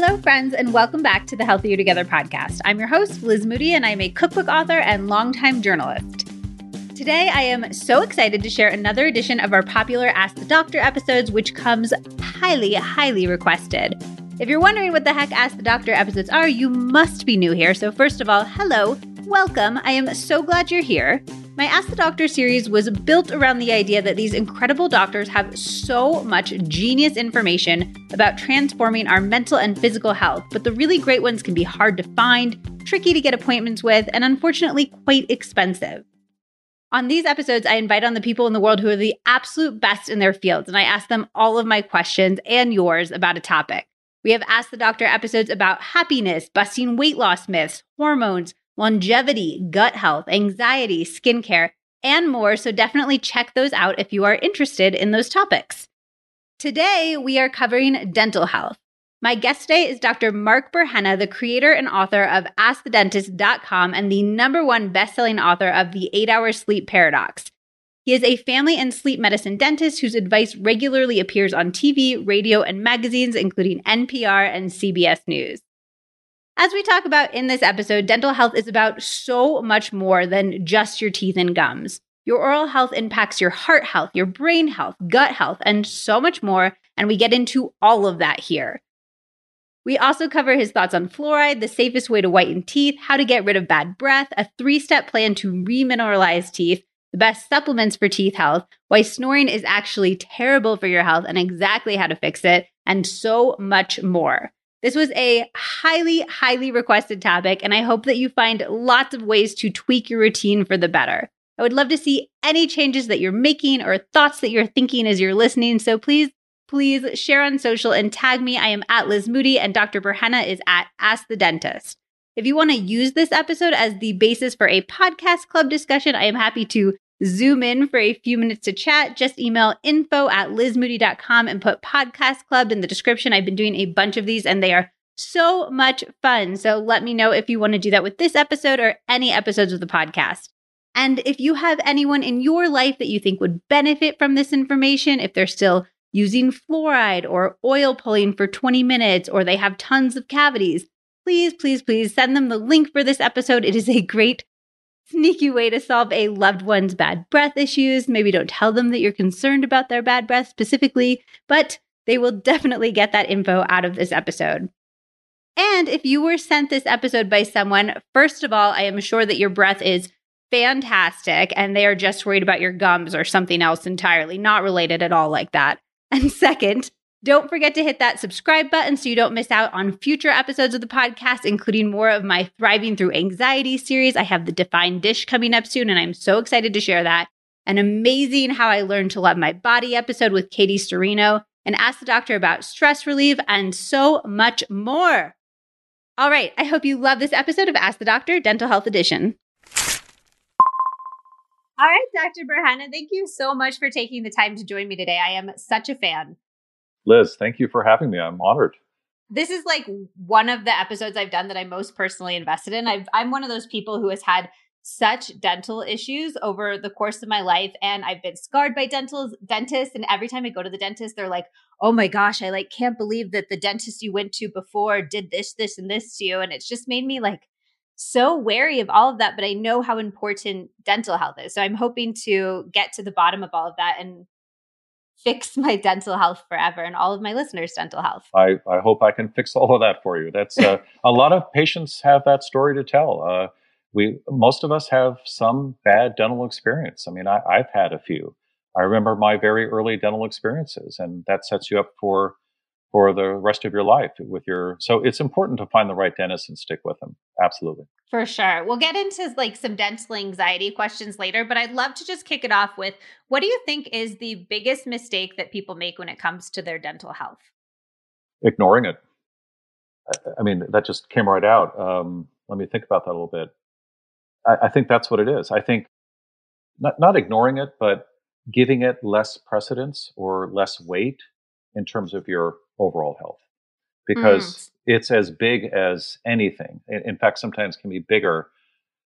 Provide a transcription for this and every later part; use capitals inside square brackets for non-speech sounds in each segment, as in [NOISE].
Hello, friends, and welcome back to the Healthier Together podcast. I'm your host, Liz Moody, and I'm a cookbook author and longtime journalist. Today, I am so excited to share another edition of our popular Ask the Doctor episodes, which comes highly, highly requested. If you're wondering what the heck Ask the Doctor episodes are, you must be new here. So, first of all, hello, welcome. I am so glad you're here. My Ask the Doctor series was built around the idea that these incredible doctors have so much genius information about transforming our mental and physical health, but the really great ones can be hard to find, tricky to get appointments with, and unfortunately quite expensive. On these episodes, I invite on the people in the world who are the absolute best in their fields, and I ask them all of my questions and yours about a topic. We have Ask the Doctor episodes about happiness, busting weight loss myths, hormones, longevity, gut health, anxiety, skincare, and more. So definitely check those out if you are interested in those topics. Today, we are covering dental health. My guest today is Dr. Mark Burhenne, the creator and author of AskTheDentist.com and the number one best-selling author of The 8-Hour Sleep Paradox. He is a family and sleep medicine dentist whose advice regularly appears on TV, radio, and magazines, including NPR and CBS News. As we talk about in this episode, dental health is about so much more than just your teeth and gums. Your oral health impacts your heart health, your brain health, gut health, and so much more. And we get into all of that here. We also cover his thoughts on fluoride, the safest way to whiten teeth, how to get rid of bad breath, a three step plan to remineralize teeth, the best supplements for teeth health, why snoring is actually terrible for your health, and exactly how to fix it, and so much more. This was a highly, highly requested topic, and I hope that you find lots of ways to tweak your routine for the better. I would love to see any changes that you're making or thoughts that you're thinking as you're listening. So please, please share on social and tag me. I am at Liz Moody, and Dr. Burhenne is at Ask the Dentist. If you want to use this episode as the basis for a podcast club discussion, I am happy to Zoom in for a few minutes to chat, just email info at lizmoody.com and put podcast club in the description. I've been doing a bunch of these and they are so much fun. So let me know if you want to do that with this episode or any episodes of the podcast. And if you have anyone in your life that you think would benefit from this information, if they're still using fluoride or oil pulling for 20 minutes or they have tons of cavities, please, please, please send them the link for this episode. It is a great sneaky way to solve a loved one's bad breath issues. Maybe don't tell them that you're concerned about their bad breath specifically, but they will definitely get that info out of this episode. And if you were sent this episode by someone, first of all, I am sure that your breath is fantastic and they are just worried about your gums or something else entirely, not related at all like that. And second, don't forget to hit that subscribe button so you don't miss out on future episodes of the podcast, including more of my Thriving Through Anxiety series. I have the Defined Dish coming up soon, and I'm so excited to share that. An amazing How I Learned to Love My Body episode with Katie Sturino, and Ask the Doctor about stress relief, and so much more. All right, I hope you love this episode of Ask the Doctor Dental Health Edition. All right, Dr. Burhenne, thank you so much for taking the time to join me today. I am such a fan. Liz, thank you for having me. I'm honored. This is like one of the episodes I've done that I'm most personally invested in. i am one of those people who has had such dental issues over the course of my life and I've been scarred by dental dentists and every time I go to the dentist they're like, "Oh my gosh, I like can't believe that the dentist you went to before did this this and this to you." And it's just made me like so wary of all of that, but I know how important dental health is. So I'm hoping to get to the bottom of all of that and fix [LAUGHS] my dental health forever and all of my listeners' dental health. I, I hope I can fix all of that for you. That's uh, a lot of patients have that story to tell. Uh, we most of us have some bad dental experience. I mean, I, I've had a few. I remember my very early dental experiences, and that sets you up for for the rest of your life with your so it's important to find the right dentist and stick with them. Absolutely. For sure. We'll get into like some dental anxiety questions later but i'd love to just kick it off with what do you think is the biggest mistake that people make when it comes to their dental health? Ignoring it. I mean that just came right out. Um, let me think about that a little bit. I, I think that's what it is. I think not, not ignoring it but giving it less precedence or less weight in terms of your overall health because mm. it's as big as anything. In fact, sometimes can be bigger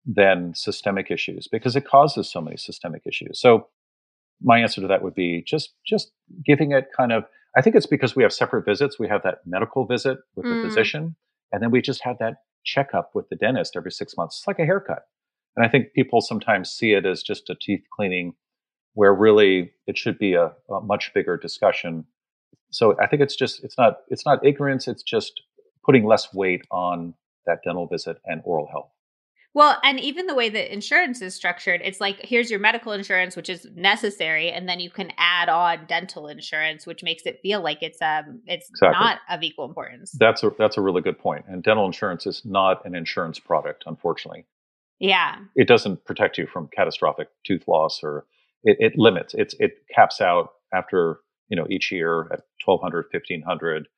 than systemic issues because it causes so many systemic issues. So my answer to that would be just just giving it kind of I think it's because we have separate visits. We have that medical visit with Mm. the physician, and then we just have that checkup with the dentist every six months. It's like a haircut. And I think people sometimes see it as just a teeth cleaning where really it should be a, a much bigger discussion. So I think it's just it's not it's not ignorance, it's just putting less weight on that dental visit and oral health. Well, and even the way that insurance is structured, it's like here's your medical insurance, which is necessary, and then you can add on dental insurance, which makes it feel like it's um it's Exactly. not of equal importance. That's a that's a really good point. And dental insurance is not an insurance product, unfortunately. Yeah. It doesn't protect you from catastrophic tooth loss or it, it limits. It's it caps out after, you know, each year at 1200, 1500.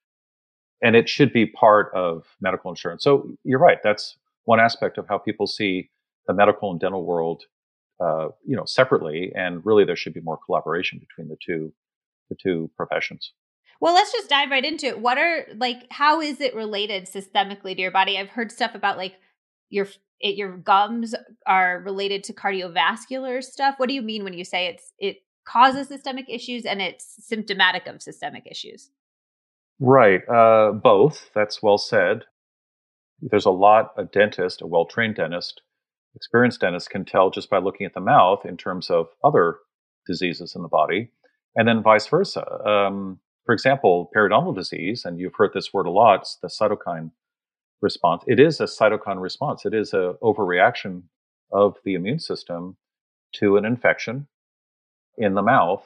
And it should be part of medical insurance. So you're right. That's one aspect of how people see the medical and dental world uh, you know, separately and really there should be more collaboration between the two the two professions. Well, let's just dive right into it. What are like how is it related systemically to your body? I've heard stuff about like your it, your gums are related to cardiovascular stuff. What do you mean when you say it's it causes systemic issues and it's symptomatic of systemic issues? Right. Uh, both. That's well said. There's a lot a dentist, a well trained dentist, experienced dentist can tell just by looking at the mouth in terms of other diseases in the body, and then vice versa. Um, for example, periodontal disease, and you've heard this word a lot, it's the cytokine response. It is a cytokine response. It is a overreaction of the immune system to an infection in the mouth.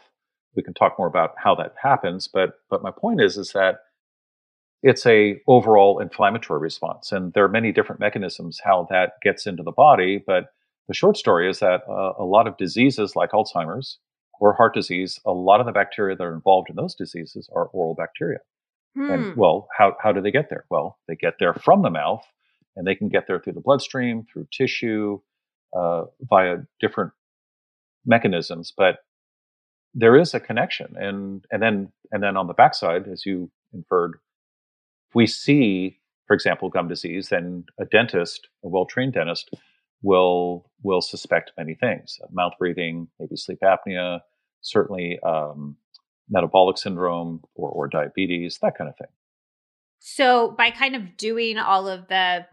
We can talk more about how that happens, but but my point is is that it's a overall inflammatory response, and there are many different mechanisms how that gets into the body. But the short story is that uh, a lot of diseases like Alzheimer's or heart disease, a lot of the bacteria that are involved in those diseases are oral bacteria. Hmm. And well, how how do they get there? Well, they get there from the mouth, and they can get there through the bloodstream, through tissue, uh, via different mechanisms. But there is a connection, and and then and then on the backside, as you inferred, we see, for example, gum disease. Then a dentist, a well trained dentist, will will suspect many things: mouth breathing, maybe sleep apnea, certainly. Um, metabolic syndrome or, or diabetes, that kind of thing. So, by kind of doing all of the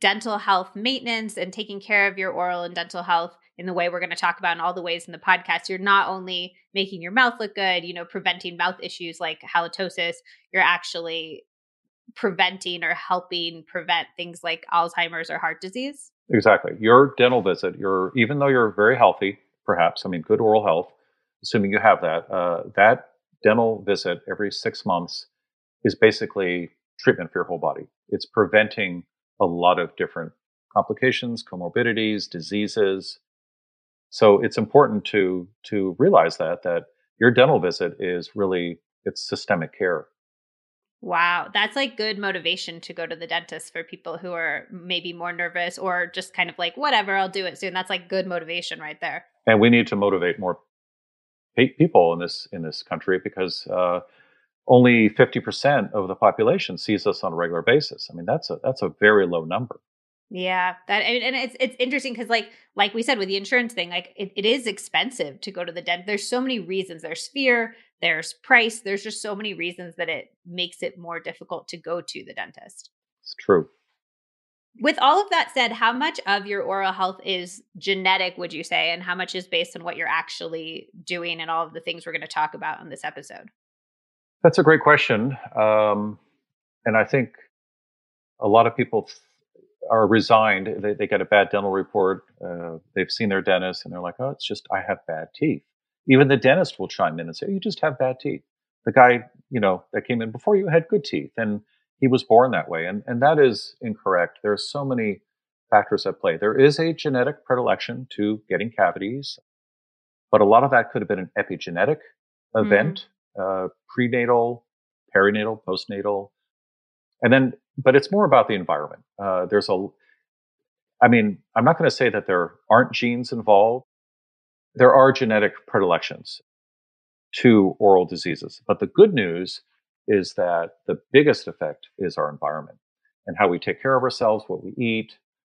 dental health maintenance and taking care of your oral and dental health in the way we're going to talk about in all the ways in the podcast, you're not only making your mouth look good, you know, preventing mouth issues like halitosis, you're actually preventing or helping prevent things like Alzheimer's or heart disease. Exactly. Your dental visit, your even though you're very healthy, perhaps, I mean, good oral health, assuming you have that, uh, that dental visit every six months is basically treatment for your whole body. It's preventing a lot of different complications, comorbidities, diseases. So it's important to to realize that that your dental visit is really it's systemic care. Wow, that's like good motivation to go to the dentist for people who are maybe more nervous or just kind of like whatever, I'll do it soon. That's like good motivation right there. And we need to motivate more people in this in this country because uh, only 50% of the population sees us on a regular basis. I mean, that's a that's a very low number. Yeah, that and and it's it's interesting because like like we said with the insurance thing, like it, it is expensive to go to the dentist. There's so many reasons. There's fear, there's price, there's just so many reasons that it makes it more difficult to go to the dentist. It's true. With all of that said, how much of your oral health is genetic, would you say, and how much is based on what you're actually doing and all of the things we're going to talk about in this episode? That's a great question. Um, and I think a lot of people are resigned. They, they get a bad dental report. Uh, they've seen their dentist and they're like, oh, it's just, I have bad teeth. Even the dentist will chime in and say, you just have bad teeth. The guy, you know, that came in before you had good teeth and he was born that way. And, and that is incorrect. There are so many factors at play. There is a genetic predilection to getting cavities, but a lot of that could have been an epigenetic event, uh, prenatal, perinatal, postnatal. And then, but it's more about the environment. Uh, there's a, I mean, I'm not going to say that there aren't genes involved. There are genetic predilections to oral diseases. But the good news is that the biggest effect is our environment and how we take care of ourselves, what we eat.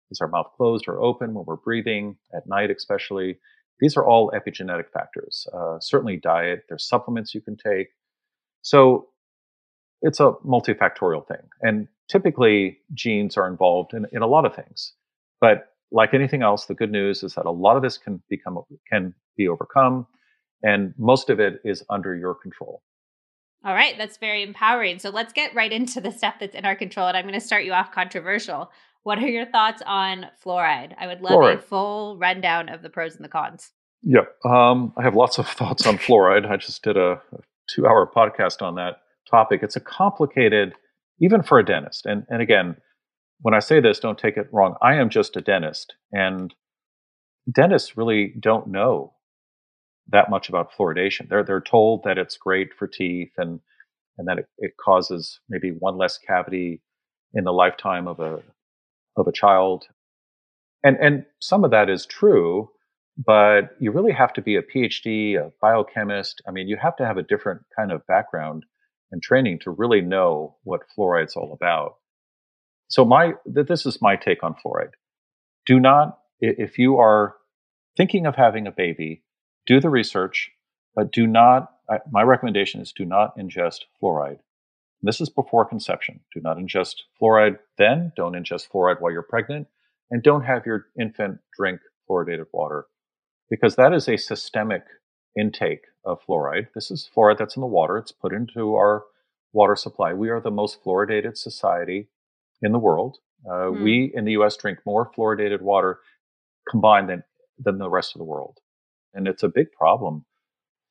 Is our mouth closed or open when we're breathing at night, especially? These are all epigenetic factors. Uh, certainly, diet. There's supplements you can take. So it's a multifactorial thing. And typically genes are involved in, in a lot of things. But like anything else, the good news is that a lot of this can become can be overcome, and most of it is under your control. All right, that's very empowering. So let's get right into the stuff that's in our control. And I'm going to start you off controversial. What are your thoughts on fluoride? I would love fluoride. a full rundown of the pros and the cons. Yeah, um, I have lots of [LAUGHS] thoughts on fluoride. I just did a, a two hour podcast on that topic. It's a complicated, even for a dentist. And, and again, when I say this, don't take it wrong. I am just a dentist, and dentists really don't know that much about fluoridation. They're they're told that it's great for teeth and and that it, it causes maybe one less cavity in the lifetime of a of a child. And and some of that is true, but you really have to be a PhD, a biochemist. I mean, you have to have a different kind of background and training to really know what fluoride's all about. So my that this is my take on fluoride. Do not if you are thinking of having a baby, do the research, but do not my recommendation is do not ingest fluoride. This is before conception. Do not ingest fluoride then, don't ingest fluoride while you're pregnant, and don't have your infant drink fluoridated water because that is a systemic intake of fluoride. This is fluoride that's in the water. It's put into our water supply. We are the most fluoridated society in the world. Uh, mm. We in the U.S. drink more fluoridated water combined than than the rest of the world, and it's a big problem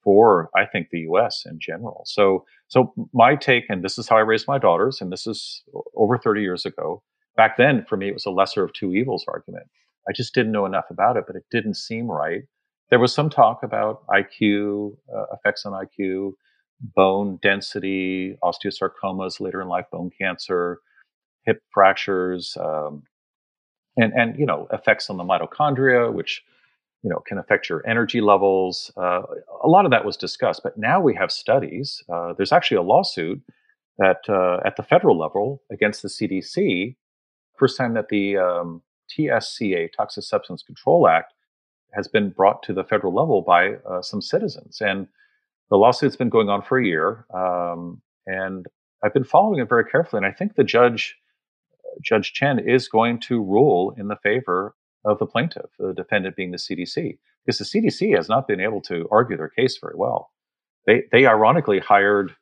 for I think the U.S. in general. So, so my take, and this is how I raised my daughters, and this is over 30 years ago. Back then, for me, it was a lesser of two evils argument. I just didn't know enough about it, but it didn't seem right. There was some talk about IQ, uh, effects on IQ, bone density, osteosarcomas later in life, bone cancer, hip fractures, um, and and you know effects on the mitochondria, which you know can affect your energy levels. Uh, a lot of that was discussed, but now we have studies. Uh, there's actually a lawsuit that uh, at the federal level against the CDC. First time that the um, TSCA, Toxic Substance Control Act, has been brought to the federal level by uh, some citizens. And the lawsuit's been going on for a year. Um, and I've been following it very carefully. And I think the judge, Judge Chen, is going to rule in the favor of the plaintiff, the defendant being the CDC, because the CDC has not been able to argue their case very well. They, they ironically hired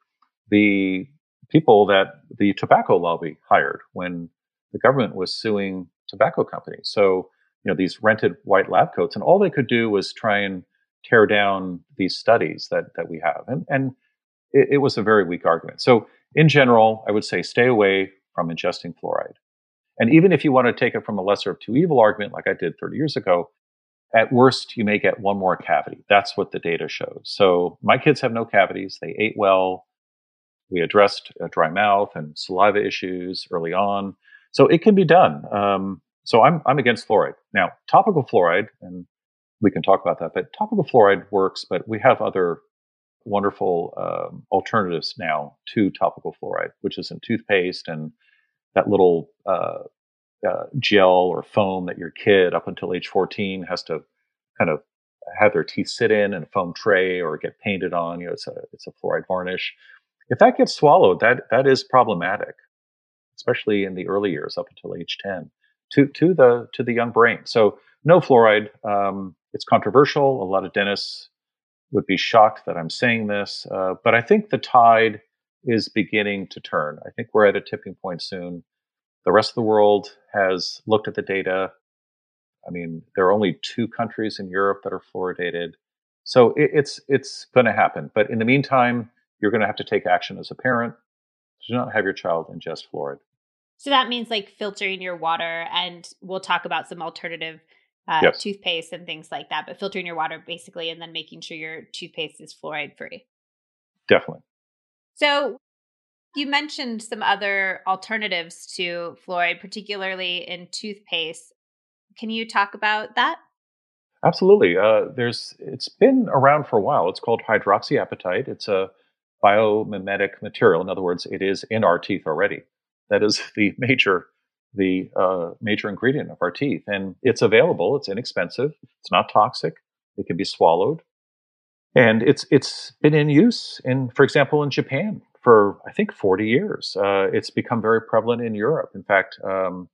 the people that the tobacco lobby hired when the government was suing tobacco companies. So, you know, these rented white lab coats, and all they could do was try and tear down these studies that that we have. And and it, it was a very weak argument. So in general, I would say stay away from ingesting fluoride. And even if you want to take it from a lesser of two evil argument, like I did 30 years ago, at worst, you may get one more cavity. That's what the data shows. So my kids have no cavities. They ate well. We addressed dry mouth and saliva issues early on. So it can be done. Um, so I'm I'm against fluoride. Now, topical fluoride, and we can talk about that. But topical fluoride works, but we have other wonderful um, alternatives now to topical fluoride, which is in toothpaste and that little uh, uh, gel or foam that your kid up until age 14 has to kind of have their teeth sit in in a foam tray or get painted on. You know, it's a it's a fluoride varnish. If that gets swallowed, that that is problematic especially in the early years up until age 10 to, to the to the young brain. So no fluoride um, it's controversial. A lot of dentists would be shocked that i'm saying this uh, but i think the tide is beginning to turn. I think we're at a tipping point soon. The rest of the world has looked at the data. I mean there are only two countries in europe that are fluoridated. So it, it's it's going to happen. But in the meantime you're going to have to take action as a parent do not have your child ingest fluoride. So that means like filtering your water, and we'll talk about some alternative uh, yes. toothpaste and things like that. But filtering your water basically, and then making sure your toothpaste is fluoride free. Definitely. So you mentioned some other alternatives to fluoride, particularly in toothpaste. Can you talk about that? Absolutely. Uh, there's it's been around for a while. It's called hydroxyapatite. It's a biomimetic material. In other words, it is in our teeth already. That is [LAUGHS] the major the uh, major ingredient of our teeth, and it's available. It's inexpensive. It's not toxic. It can be swallowed, and it's it's been in use in, for example, in Japan for I think 40 years. Uh, it's become very prevalent in Europe. In fact, um,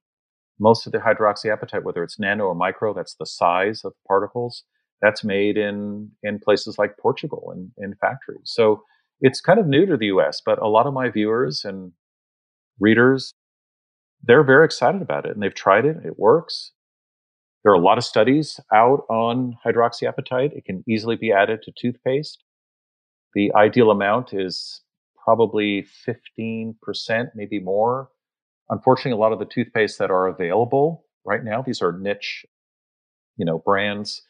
most of the hydroxyapatite, whether it's nano or micro, that's the size of particles, that's made in in places like Portugal and in factories. So it's kind of new to the U.S., but a lot of my viewers and readers, they're very excited about it, and they've tried it. It works. There are a lot of studies out on hydroxyapatite. It can easily be added to toothpaste. The ideal amount is probably 15%, maybe more. Unfortunately, a lot of the toothpaste that are available right now, these are niche, you know, brands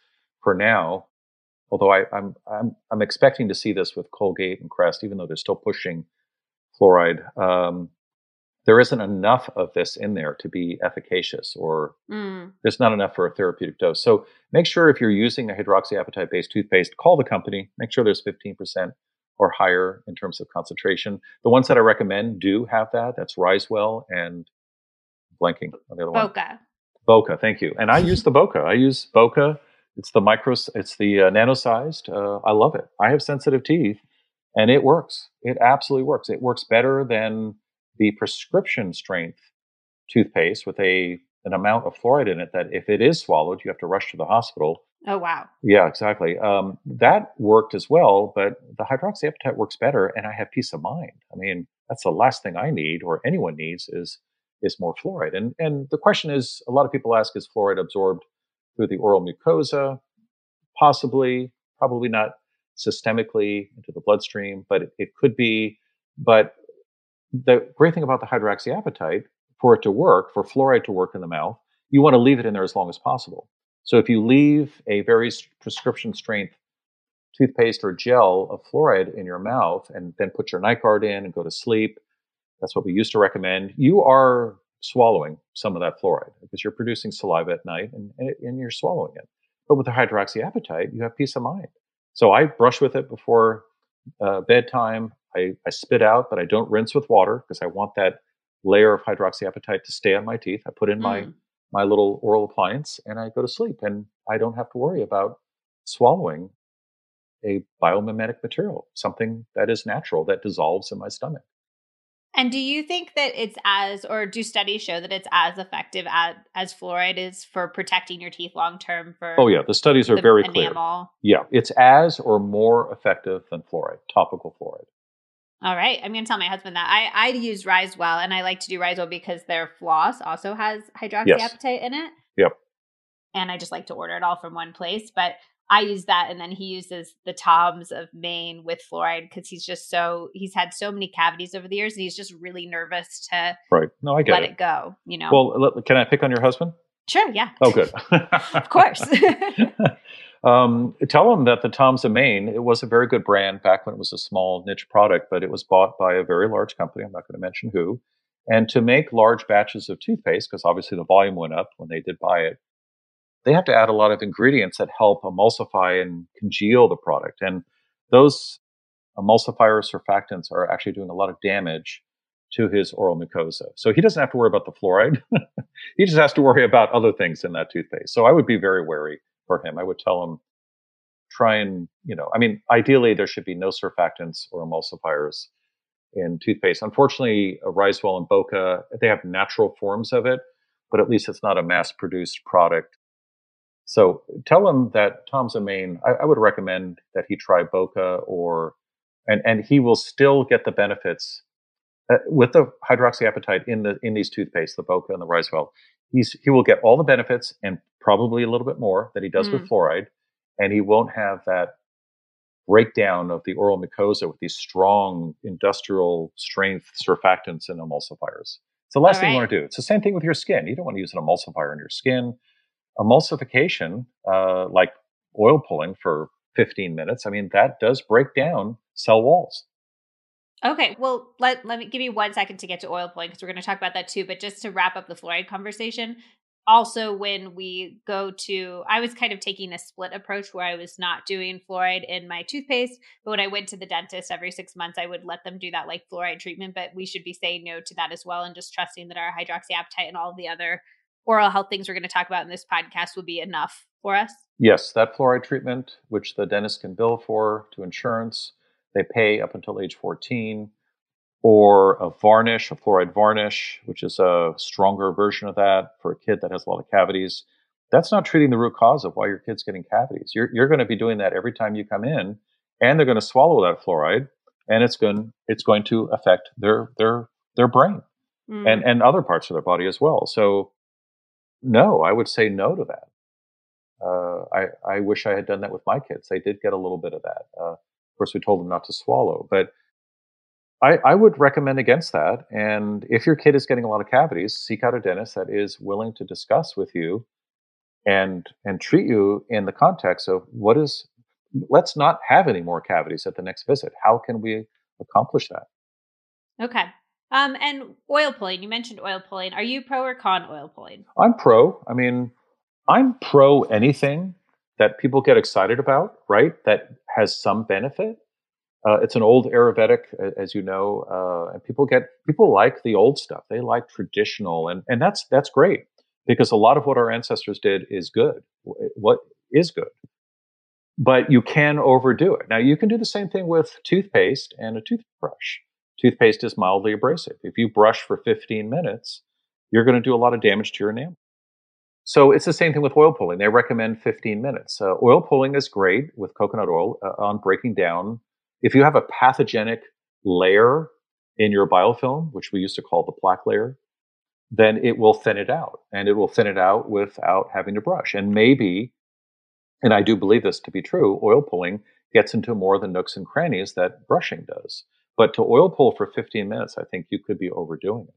for now. Although I, am I'm, I'm I'm expecting to see this with Colgate and Crest, even though they're still pushing fluoride. Um, there isn't enough of this in there to be efficacious or mm. there's not enough for a therapeutic dose. So make sure if you're using a hydroxyapatite based toothpaste, call the company, make sure there's 15% or higher in terms of concentration. The ones that I recommend do have that. That's Risewell and blanking on the other one. Boka. Boka, thank you. And I use the Boka. I use Boka. It's the micro, it's the uh, nano sized. Uh, I love it. I have sensitive teeth and it works. It absolutely works. It works better than the prescription strength toothpaste with a an amount of fluoride in it that if it is swallowed, you have to rush to the hospital. Oh wow! Yeah, exactly. Um, that worked as well, but the hydroxyapatite works better, and I have peace of mind. I mean, that's the last thing I need, or anyone needs, is is more fluoride. And and the question is, a lot of people ask, is fluoride absorbed through the oral mucosa? Possibly, probably not systemically into the bloodstream, but it, it could be. But the great thing about the hydroxyapatite, for it to work, for fluoride to work in the mouth, you want to leave it in there as long as possible. So if you leave a very prescription strength toothpaste or gel of fluoride in your mouth and then put your night guard in and go to sleep, that's what we used to recommend. You are swallowing some of that fluoride because you're producing saliva at night and, and you're swallowing it. But with the hydroxyapatite, you have peace of mind. So I brush with it before uh, bedtime. I, I spit out, but I don't rinse with water because I want that layer of hydroxyapatite to stay on my teeth. I put in mm. my my little oral appliance and I go to sleep, and I don't have to worry about swallowing a biomimetic material, something that is natural that dissolves in my stomach. And do you think that it's as, or do studies show that it's as effective as, as fluoride is for protecting your teeth long term? For oh yeah, the studies are the very enamel? clear. Yeah, it's as or more effective than fluoride, topical fluoride. All right, I'm going to tell my husband that I I use Risewell, and I like to do Risewell because their floss also has hydroxyapatite yes. in it. Yep. And I just like to order it all from one place, but I use that, and then he uses the Toms of Maine with fluoride because he's just so he's had so many cavities over the years, and he's just really nervous to right. No, I get let it. it go. You know. Well, can I pick on your husband? Sure. Yeah. Oh, good. [LAUGHS] of course. [LAUGHS] [LAUGHS] um, tell him that the Toms of Maine it was a very good brand back when it was a small niche product, but it was bought by a very large company. I'm not going to mention who. And to make large batches of toothpaste, because obviously the volume went up when they did buy it, they have to add a lot of ingredients that help emulsify and congeal the product. And those emulsifiers, surfactants are actually doing a lot of damage to his oral mucosa. So he doesn't have to worry about the fluoride. [LAUGHS] he just has to worry about other things in that toothpaste. So I would be very wary for him. I would tell him, try and, you know, I mean, ideally there should be no surfactants or emulsifiers in toothpaste. Unfortunately, Risewell and Boka, they have natural forms of it, but at least it's not a mass produced product so tell him that Tom's of Maine, I, I, would recommend that he try Boka or, and, and he will still get the benefits uh, with the hydroxyapatite in the, in these toothpaste, the Boka and the Risewell. He's, he will get all the benefits and probably a little bit more that he does mm. with fluoride. And he won't have that breakdown of the oral mucosa with these strong industrial strength surfactants and emulsifiers. It's the last thing you want to do. It's the same thing with your skin. You don't want to use an emulsifier on your skin emulsification, uh, like oil pulling for 15 minutes, I mean, that does break down cell walls. Okay, well, let, let me give you one second to get to oil pulling because we're going to talk about that too. But just to wrap up the fluoride conversation, also when we go to, I was kind of taking a split approach where I was not doing fluoride in my toothpaste, but when I went to the dentist every six months, I would let them do that like fluoride treatment. But we should be saying no to that as well and just trusting that our hydroxyapatite and all the other oral health things we're going to talk about in this podcast will be enough for us? Yes, that fluoride treatment, which the dentist can bill for to insurance, they pay up until age 14, or a varnish, a fluoride varnish, which is a stronger version of that for a kid that has a lot of cavities. That's not treating the root cause of why your kid's getting cavities. You're, you're going to be doing that every time you come in, and they're going to swallow that fluoride, and it's going it's going to affect their their their brain mm. and and other parts of their body as well. So, no, I would say no to that. Uh, I I wish I had done that with my kids. They did get a little bit of that. Uh, course, we told them not to swallow, but I, I would recommend against that. And if your kid is getting a lot of cavities, seek out a dentist that is willing to discuss with you and and treat you in the context of what is let's not have any more cavities at the next visit. How can we accomplish that? Okay. Um, and oil pulling, you mentioned oil pulling. Are you pro or con oil pulling? I'm pro. I mean, I'm pro anything that people get excited about, right? That has some benefit. Uh, it's an old Ayurvedic, as you know, uh, and people get people like the old stuff. They like traditional, and and that's that's great because a lot of what our ancestors did is good. What is good, but you can overdo it. Now you can do the same thing with toothpaste and a toothbrush. Toothpaste is mildly abrasive. If you brush for 15 minutes, you're going to do a lot of damage to your enamel. So it's the same thing with oil pulling. They recommend 15 minutes. Uh, oil pulling is great with coconut oil uh, on breaking down if you have a pathogenic layer in your biofilm, which we used to call the plaque layer, then it will thin it out and it will thin it out without having to brush. And maybe, and I do believe this to be true, oil pulling gets into more of the nooks and crannies that brushing does. But to oil pull for 15 minutes, I think you could be overdoing it.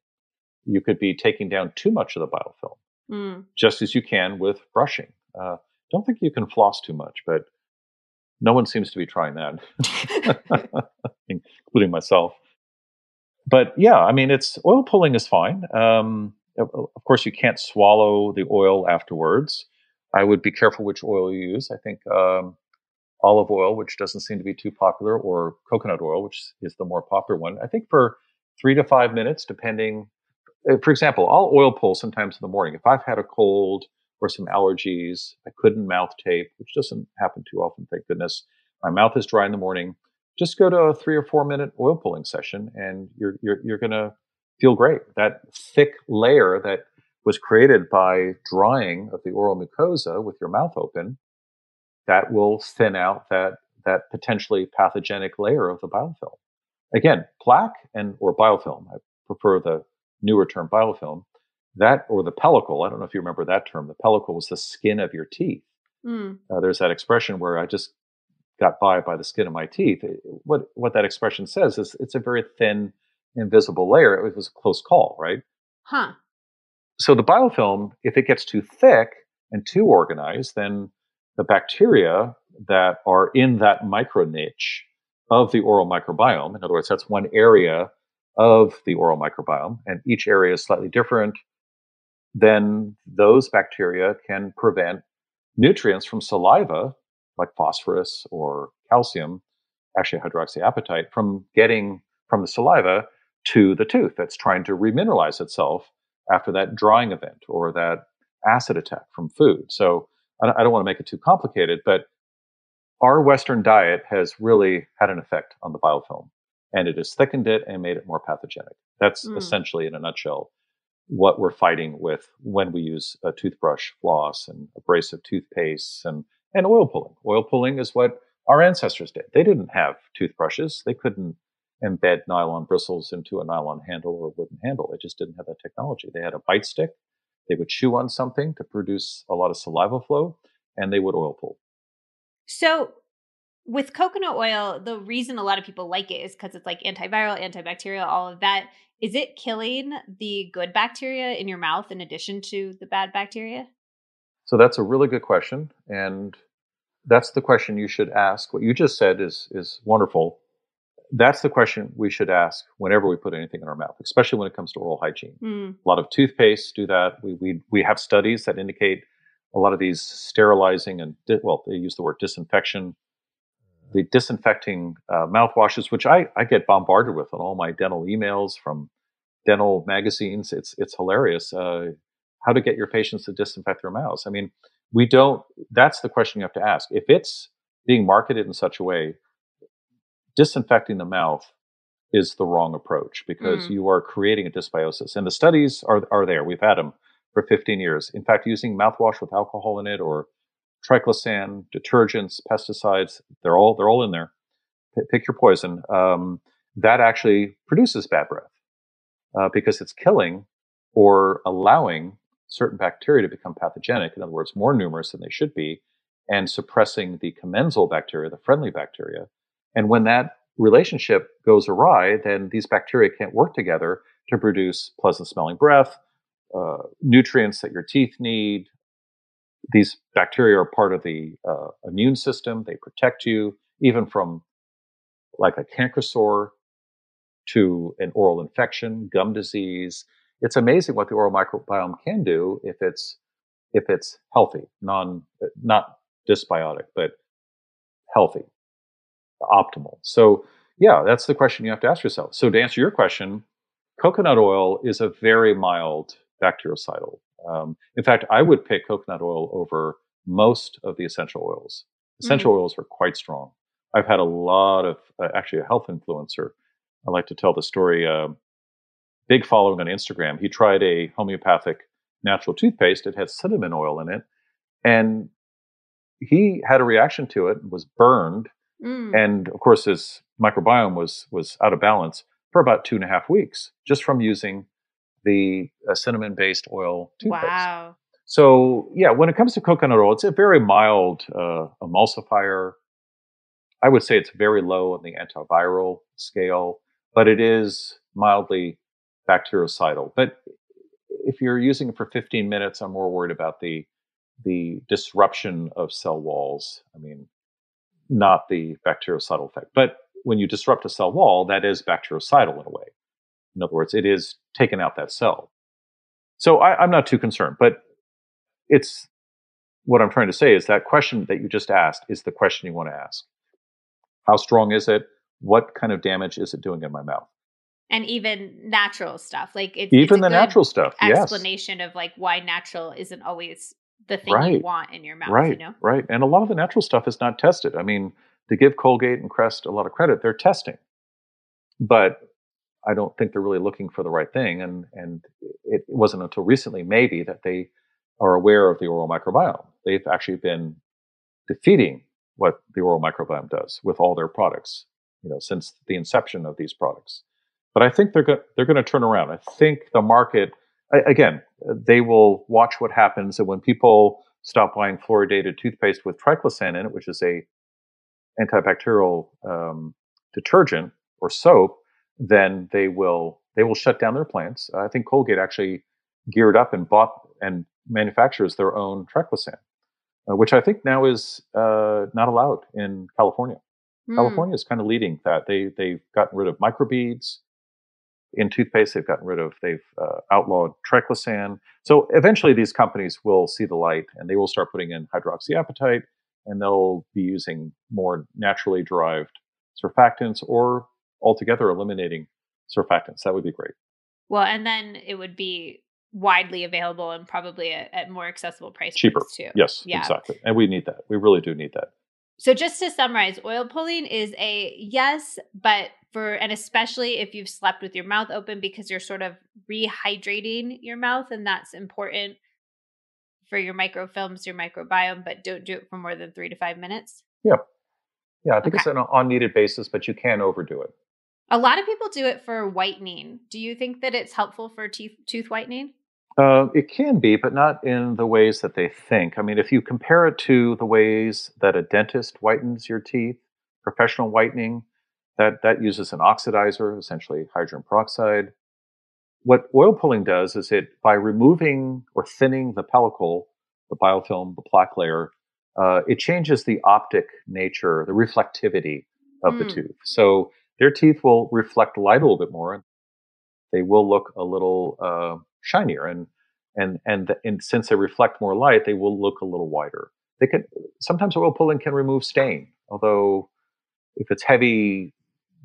You could be taking down too much of the biofilm, mm. just as you can with brushing. Uh, don't think you can floss too much, but no one seems to be trying that, [LAUGHS] including myself. But yeah, I mean, it's oil pulling is fine. Um, of course, you can't swallow the oil afterwards. I would be careful which oil you use. I think um, olive oil, which doesn't seem to be too popular, or coconut oil, which is the more popular one. I think for three to five minutes, depending. Uh, for example, I'll oil pull sometimes in the morning. If I've had a cold or some allergies. I couldn't mouth tape, which doesn't happen too often, thank goodness. My mouth is dry in the morning. Just go to a three or four minute oil pulling session, and you're you're, you're going to feel great. That thick layer that was created by drying of the oral mucosa with your mouth open, that will thin out that that potentially pathogenic layer of the biofilm. Again, plaque and or biofilm. I prefer the newer term biofilm that or the pellicle. I don't know if you remember that term. The pellicle was the skin of your teeth. Mm. Uh, there's that expression where I just got by by the skin of my teeth. What what that expression says is it's a very thin, invisible layer. It was a close call, right? Huh. So the biofilm, if it gets too thick and too organized, then the bacteria that are in that micro niche of the oral microbiome, in other words, that's one area of the oral microbiome, and each area is slightly different then those bacteria can prevent nutrients from saliva, like phosphorus or calcium, actually hydroxyapatite, from getting from the saliva to the tooth that's trying to remineralize itself after that drying event or that acid attack from food. So I don't want to make it too complicated, but our Western diet has really had an effect on the biofilm and it has thickened it and made it more pathogenic. That's mm. essentially, in a nutshell, what we're fighting with when we use a toothbrush floss and abrasive toothpaste and, and oil pulling. Oil pulling is what our ancestors did. They didn't have toothbrushes. They couldn't embed nylon bristles into a nylon handle or a wooden handle. They just didn't have that technology. They had a bite stick. They would chew on something to produce a lot of saliva flow and they would oil pull. So with coconut oil, the reason a lot of people like it is because it's like antiviral, antibacterial, all of that. Is it killing the good bacteria in your mouth in addition to the bad bacteria? So that's a really good question. And that's the question you should ask. What you just said is, is wonderful. That's the question we should ask whenever we put anything in our mouth, especially when it comes to oral hygiene. Mm. A lot of toothpaste do that. We, we, we have studies that indicate a lot of these sterilizing and, well, they use the word disinfection the disinfecting uh, mouthwashes, which I, I get bombarded with on all my dental emails from dental magazines. It's it's hilarious uh, how to get your patients to disinfect their mouths. I mean, we don't, that's the question you have to ask. If it's being marketed in such a way, disinfecting the mouth is the wrong approach because mm. you are creating a dysbiosis. And the studies are, are there. We've had them for 15 years. In fact, using mouthwash with alcohol in it or triclosan, detergents, pesticides, they're all, they're all in there. P- pick your poison. Um, that actually produces bad breath uh, because it's killing or allowing certain bacteria to become pathogenic. In other words, more numerous than they should be and suppressing the commensal bacteria, the friendly bacteria. And when that relationship goes awry, then these bacteria can't work together to produce pleasant smelling breath, uh, nutrients that your teeth need. These bacteria are part of the uh, immune system. They protect you even from like a canker sore to an oral infection, gum disease. It's amazing what the oral microbiome can do if it's if it's healthy, non not dysbiotic, but healthy optimal. So, yeah, that's the question you have to ask yourself. So, to answer your question, coconut oil is a very mild bactericidal. Um, in fact, I would pick coconut oil over most of the essential oils. Essential mm-hmm. oils are quite strong. I've had a lot of, uh, actually, a health influencer. I like to tell the story. Uh, big following on Instagram. He tried a homeopathic natural toothpaste. It had cinnamon oil in it, and he had a reaction to it. Was burned Mm. And of course, his microbiome was was out of balance for about two and a half weeks just from using the uh, cinnamon based oil toothpaste. Wow. So yeah, when it comes to coconut oil, it's a very mild uh, emulsifier. I would say it's very low on the antiviral scale, but it is mildly bactericidal. But if you're using it for 15 minutes, I'm more worried about the the disruption of cell walls. I mean, not the bactericidal effect. But when you disrupt a cell wall, that is bactericidal in a way. In other words, it is taken out that cell. So I, am not too concerned, but it's what I'm trying to say is that question that you just asked is the question you want to ask. How strong is it? What kind of damage is it doing in my mouth? And even natural stuff, like it's even it's the natural stuff. Explanation yes. of like why natural isn't always the thing right. you want in your mouth. Right. You know? Right. And a lot of the natural stuff is not tested. I mean, to give Colgate and Crest a lot of credit, they're testing. But I don't think they're really looking for the right thing. And and it wasn't until recently, maybe, that they are aware of the oral microbiome. They've actually been defeating what the oral microbiome does with all their products, you know, since the inception of these products. But I think they're go- they're going to turn around. I think the market again, they will watch what happens. And when people stop buying fluoridated toothpaste with triclosan in it, which is a antibacterial um, detergent or soap, then they will they will shut down their plants. I think Colgate actually geared up and bought and manufactures their own triclosan, uh, which I think now is uh, not allowed in California. Mm. California is kind of leading that. They they've gotten rid of microbeads in toothpaste they've gotten rid of they've uh, outlawed triclosan so eventually these companies will see the light and they will start putting in hydroxyapatite and they'll be using more naturally derived surfactants or altogether eliminating surfactants that would be great well and then it would be widely available and probably at, at more accessible price cheaper too yes yeah. exactly and we need that we really do need that so just to summarize, oil pulling is a yes, but for and especially if you've slept with your mouth open because you're sort of rehydrating your mouth and that's important for your microfilms, your microbiome, but don't do it for more than 3 to 5 minutes. Yeah. Yeah, I think okay. it's an on needed basis, but you can overdo it. A lot of people do it for whitening. Do you think that it's helpful for teeth tooth whitening? Uh, it can be, but not in the ways that they think. I mean, if you compare it to the ways that a dentist whitens your teeth, professional whitening, that, that uses an oxidizer, essentially hydrogen peroxide. What oil pulling does is it, by removing or thinning the pellicle, the biofilm, the plaque layer, uh, it changes the optic nature, the reflectivity of mm. the tooth. So their teeth will reflect light a little bit more. And they will look a little uh, shinier and and and, the, and since they reflect more light they will look a little whiter they can sometimes oil pulling can remove stain although if it's heavy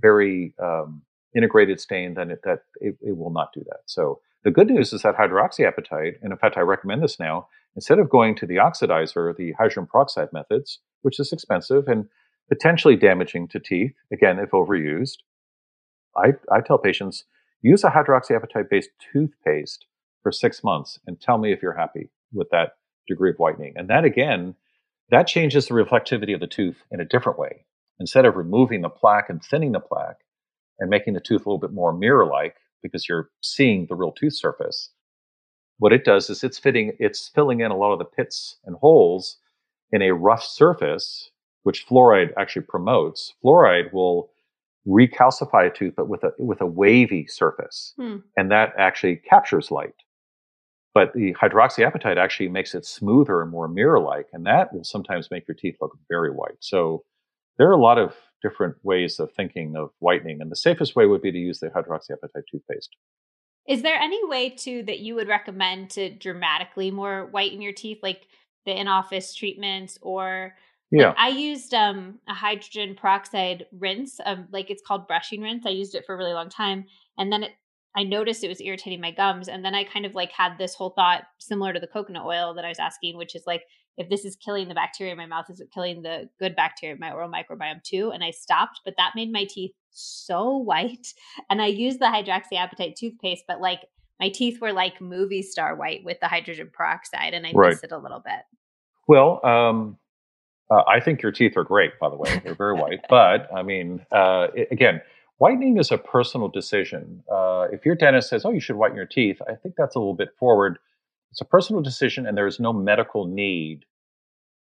very um, integrated stain then it, that it, it will not do that so the good news is that hydroxyapatite and in fact i recommend this now instead of going to the oxidizer, the hydrogen peroxide methods, which is expensive and potentially damaging to teeth, again, if overused, I, I tell patients use a hydroxyapatite based toothpaste for six months and tell me if you're happy with that degree of whitening. And that again, that changes the reflectivity of the tooth in a different way. Instead of removing the plaque and thinning the plaque and making the tooth a little bit more mirror like because you're seeing the real tooth surface, what it does is it's fitting, it's filling in a lot of the pits and holes in a rough surface, which fluoride actually promotes. Fluoride will recalcify a tooth, but with a with a wavy surface, hmm. and that actually captures light. But the hydroxyapatite actually makes it smoother and more mirror-like, and that will sometimes make your teeth look very white. So there are a lot of different ways of thinking of whitening, and the safest way would be to use the hydroxyapatite toothpaste. Is there any way to that you would recommend to dramatically more whiten your teeth, like the in-office treatments or yeah. I used um, a hydrogen peroxide rinse, um, like it's called brushing rinse. I used it for a really long time, and then it, I noticed it was irritating my gums, and then I kind of like had this whole thought similar to the coconut oil that I was asking, which is like, if this is killing the bacteria in my mouth, is it killing the good bacteria in my oral microbiome too? And I stopped, but that made my teeth so [LAUGHS] white, and I used the hydroxyapatite toothpaste, but like my teeth were like movie star white with the hydrogen peroxide, and I right. missed it a little bit. Well, um, uh, I think your teeth are great, by the way. They're very white. But I mean, uh, again, whitening is a personal decision. Uh, if your dentist says, oh, you should whiten your teeth, I think that's a little bit forward. It's a personal decision, and there is no medical need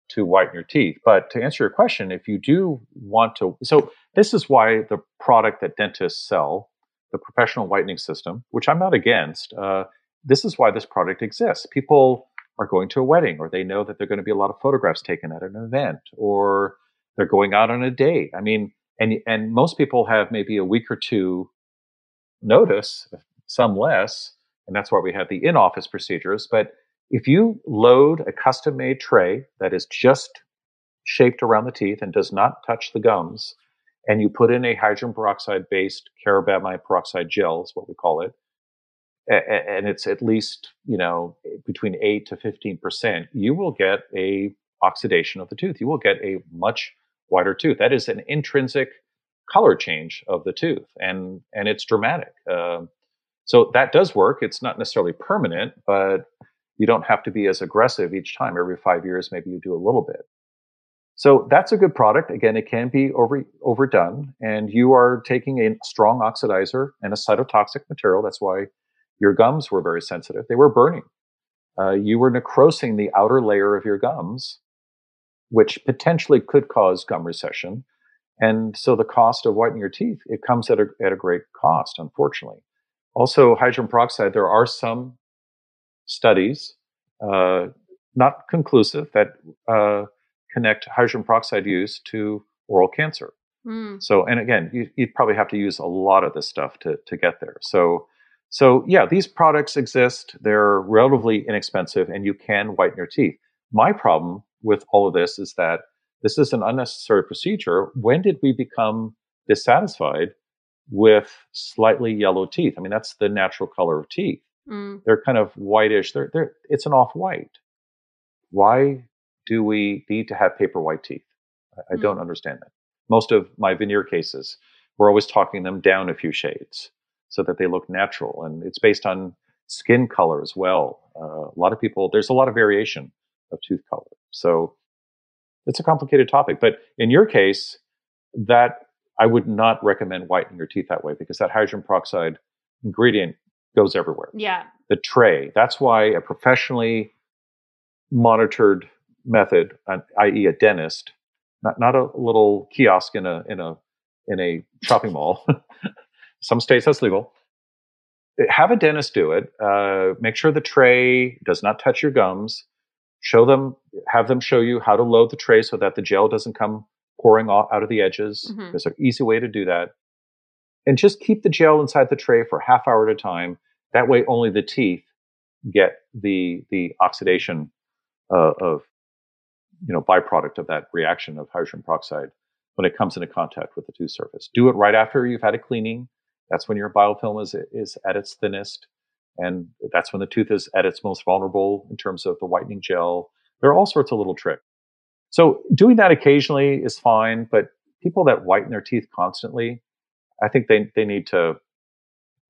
to whiten your teeth. But to answer your question, if you do want to, so this is why the product that dentists sell, the professional whitening system, which I'm not against, uh, this is why this product exists. People are going to a wedding or they know that there are going to be a lot of photographs taken at an event or they're going out on a date. I mean, and and most people have maybe a week or two notice, some less, and that's why we have the in-office procedures. But if you load a custom-made tray that is just shaped around the teeth and does not touch the gums, and you put in a hydrogen peroxide-based carbamide peroxide gel, is what we call it, and it's at least you know between 8 to 15% you will get a oxidation of the tooth. You will get a much whiter tooth. That is an intrinsic color change of the tooth and and it's dramatic. Uh, so that does work. It's not necessarily permanent but you don't have to be as aggressive each time. Every five years maybe you do a little bit. So that's a good product. Again it can be over, overdone and you are taking a strong oxidizer and a cytotoxic material. That's why your gums were very sensitive. They were burning. Uh, you were necrosing the outer layer of your gums, which potentially could cause gum recession. And so the cost of whitening your teeth, it comes at a, at a great cost, unfortunately. Also, hydrogen peroxide, there are some studies, uh, not conclusive, that uh, connect hydrogen peroxide use to oral cancer. Mm. So, and again, you, would probably have to use a lot of this stuff to, to get there. So, so yeah, these products exist. They're relatively inexpensive and you can whiten your teeth. My problem with all of this is that this is an unnecessary procedure. When did we become dissatisfied with slightly yellow teeth? I mean, that's the natural color of teeth. Mm. They're kind of whitish. They're, they're, it's an off white. Why do we need to have paper white teeth? I, I mm. don't understand that. Most of my veneer cases, we're always talking them down a few shades so that they look natural. And it's based on skin color as well. Uh, a lot of people, there's a lot of variation of tooth color. So it's a complicated topic. But in your case, that I would not recommend whitening your teeth that way because that hydrogen peroxide ingredient goes everywhere. Yeah. The tray. That's why a professionally monitored method, i.e., a dentist, not not a little kiosk in a in a in a shopping mall, [LAUGHS] Some states that's legal. Have a dentist do it. Uh, make sure the tray does not touch your gums. Show them, have them show you how to load the tray so that the gel doesn't come pouring off out of the edges. Mm-hmm. There's an easy way to do that. And just keep the gel inside the tray for half hour at a time. That way, only the teeth get the the oxidation uh, of you know byproduct of that reaction of hydrogen peroxide when it comes into contact with the tooth surface. Do it right after you've had a cleaning. That's when your biofilm is, is at its thinnest. And that's when the tooth is at its most vulnerable in terms of the whitening gel. There are all sorts of little tricks. So doing that occasionally is fine, but people that whiten their teeth constantly, I think they, they need to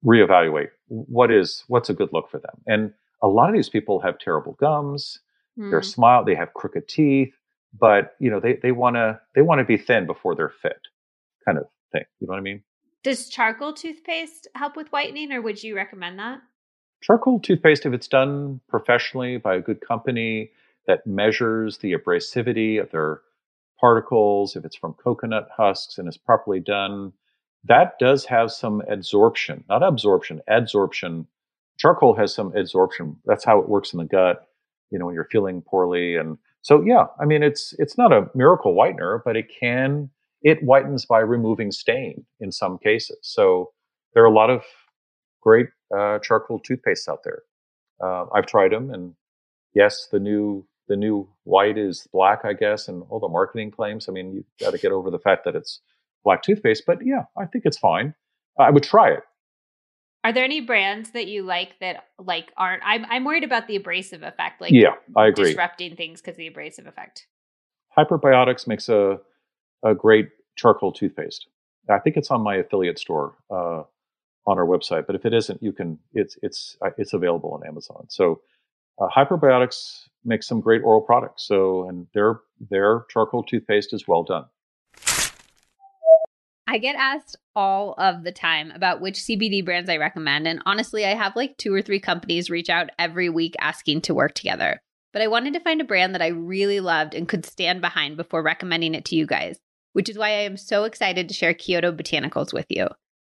reevaluate what is what's a good look for them. And a lot of these people have terrible gums, mm. they're hmm. smile, they have crooked teeth, but you know, they, they wanna they wanna be thin before they're fit, kind of thing. You know what I mean? Does charcoal toothpaste help with whitening or would you recommend that? Charcoal toothpaste, if it's done professionally by a good company that measures the abrasivity of their particles, if it's from coconut husks and is properly done, that does have some adsorption, not absorption, adsorption. Charcoal has some adsorption. That's how it works in the gut, you know, when you're feeling poorly. And so, yeah, I mean, it's, it's not a miracle whitener, but it can, it whitens by removing stain in some cases. So there are a lot of great uh, charcoal toothpastes out there. Uh, I've tried them and yes, the new the new white is black, I guess, and all the marketing claims. I mean, you've got to get over the fact that it's black toothpaste, but yeah, I think it's fine. I would try it. Are there any brands that you like that like aren't? I'm I'm worried about the abrasive effect, like yeah, I agree, disrupting things because the abrasive effect. Hyperbiotics makes a a great charcoal toothpaste. I think it's on my affiliate store uh, on our website, but if it isn't, you can. It's it's uh, it's available on Amazon. So uh, Hyperbiotics makes some great oral products. So and their their charcoal toothpaste is well done. I get asked all of the time about which CBD brands I recommend. And honestly, I have like two or three companies reach out every week asking to work together. But I wanted to find a brand that I really loved and could stand behind before recommending it to you guys, which is why I am so excited to share Kyoto Botanicals with you.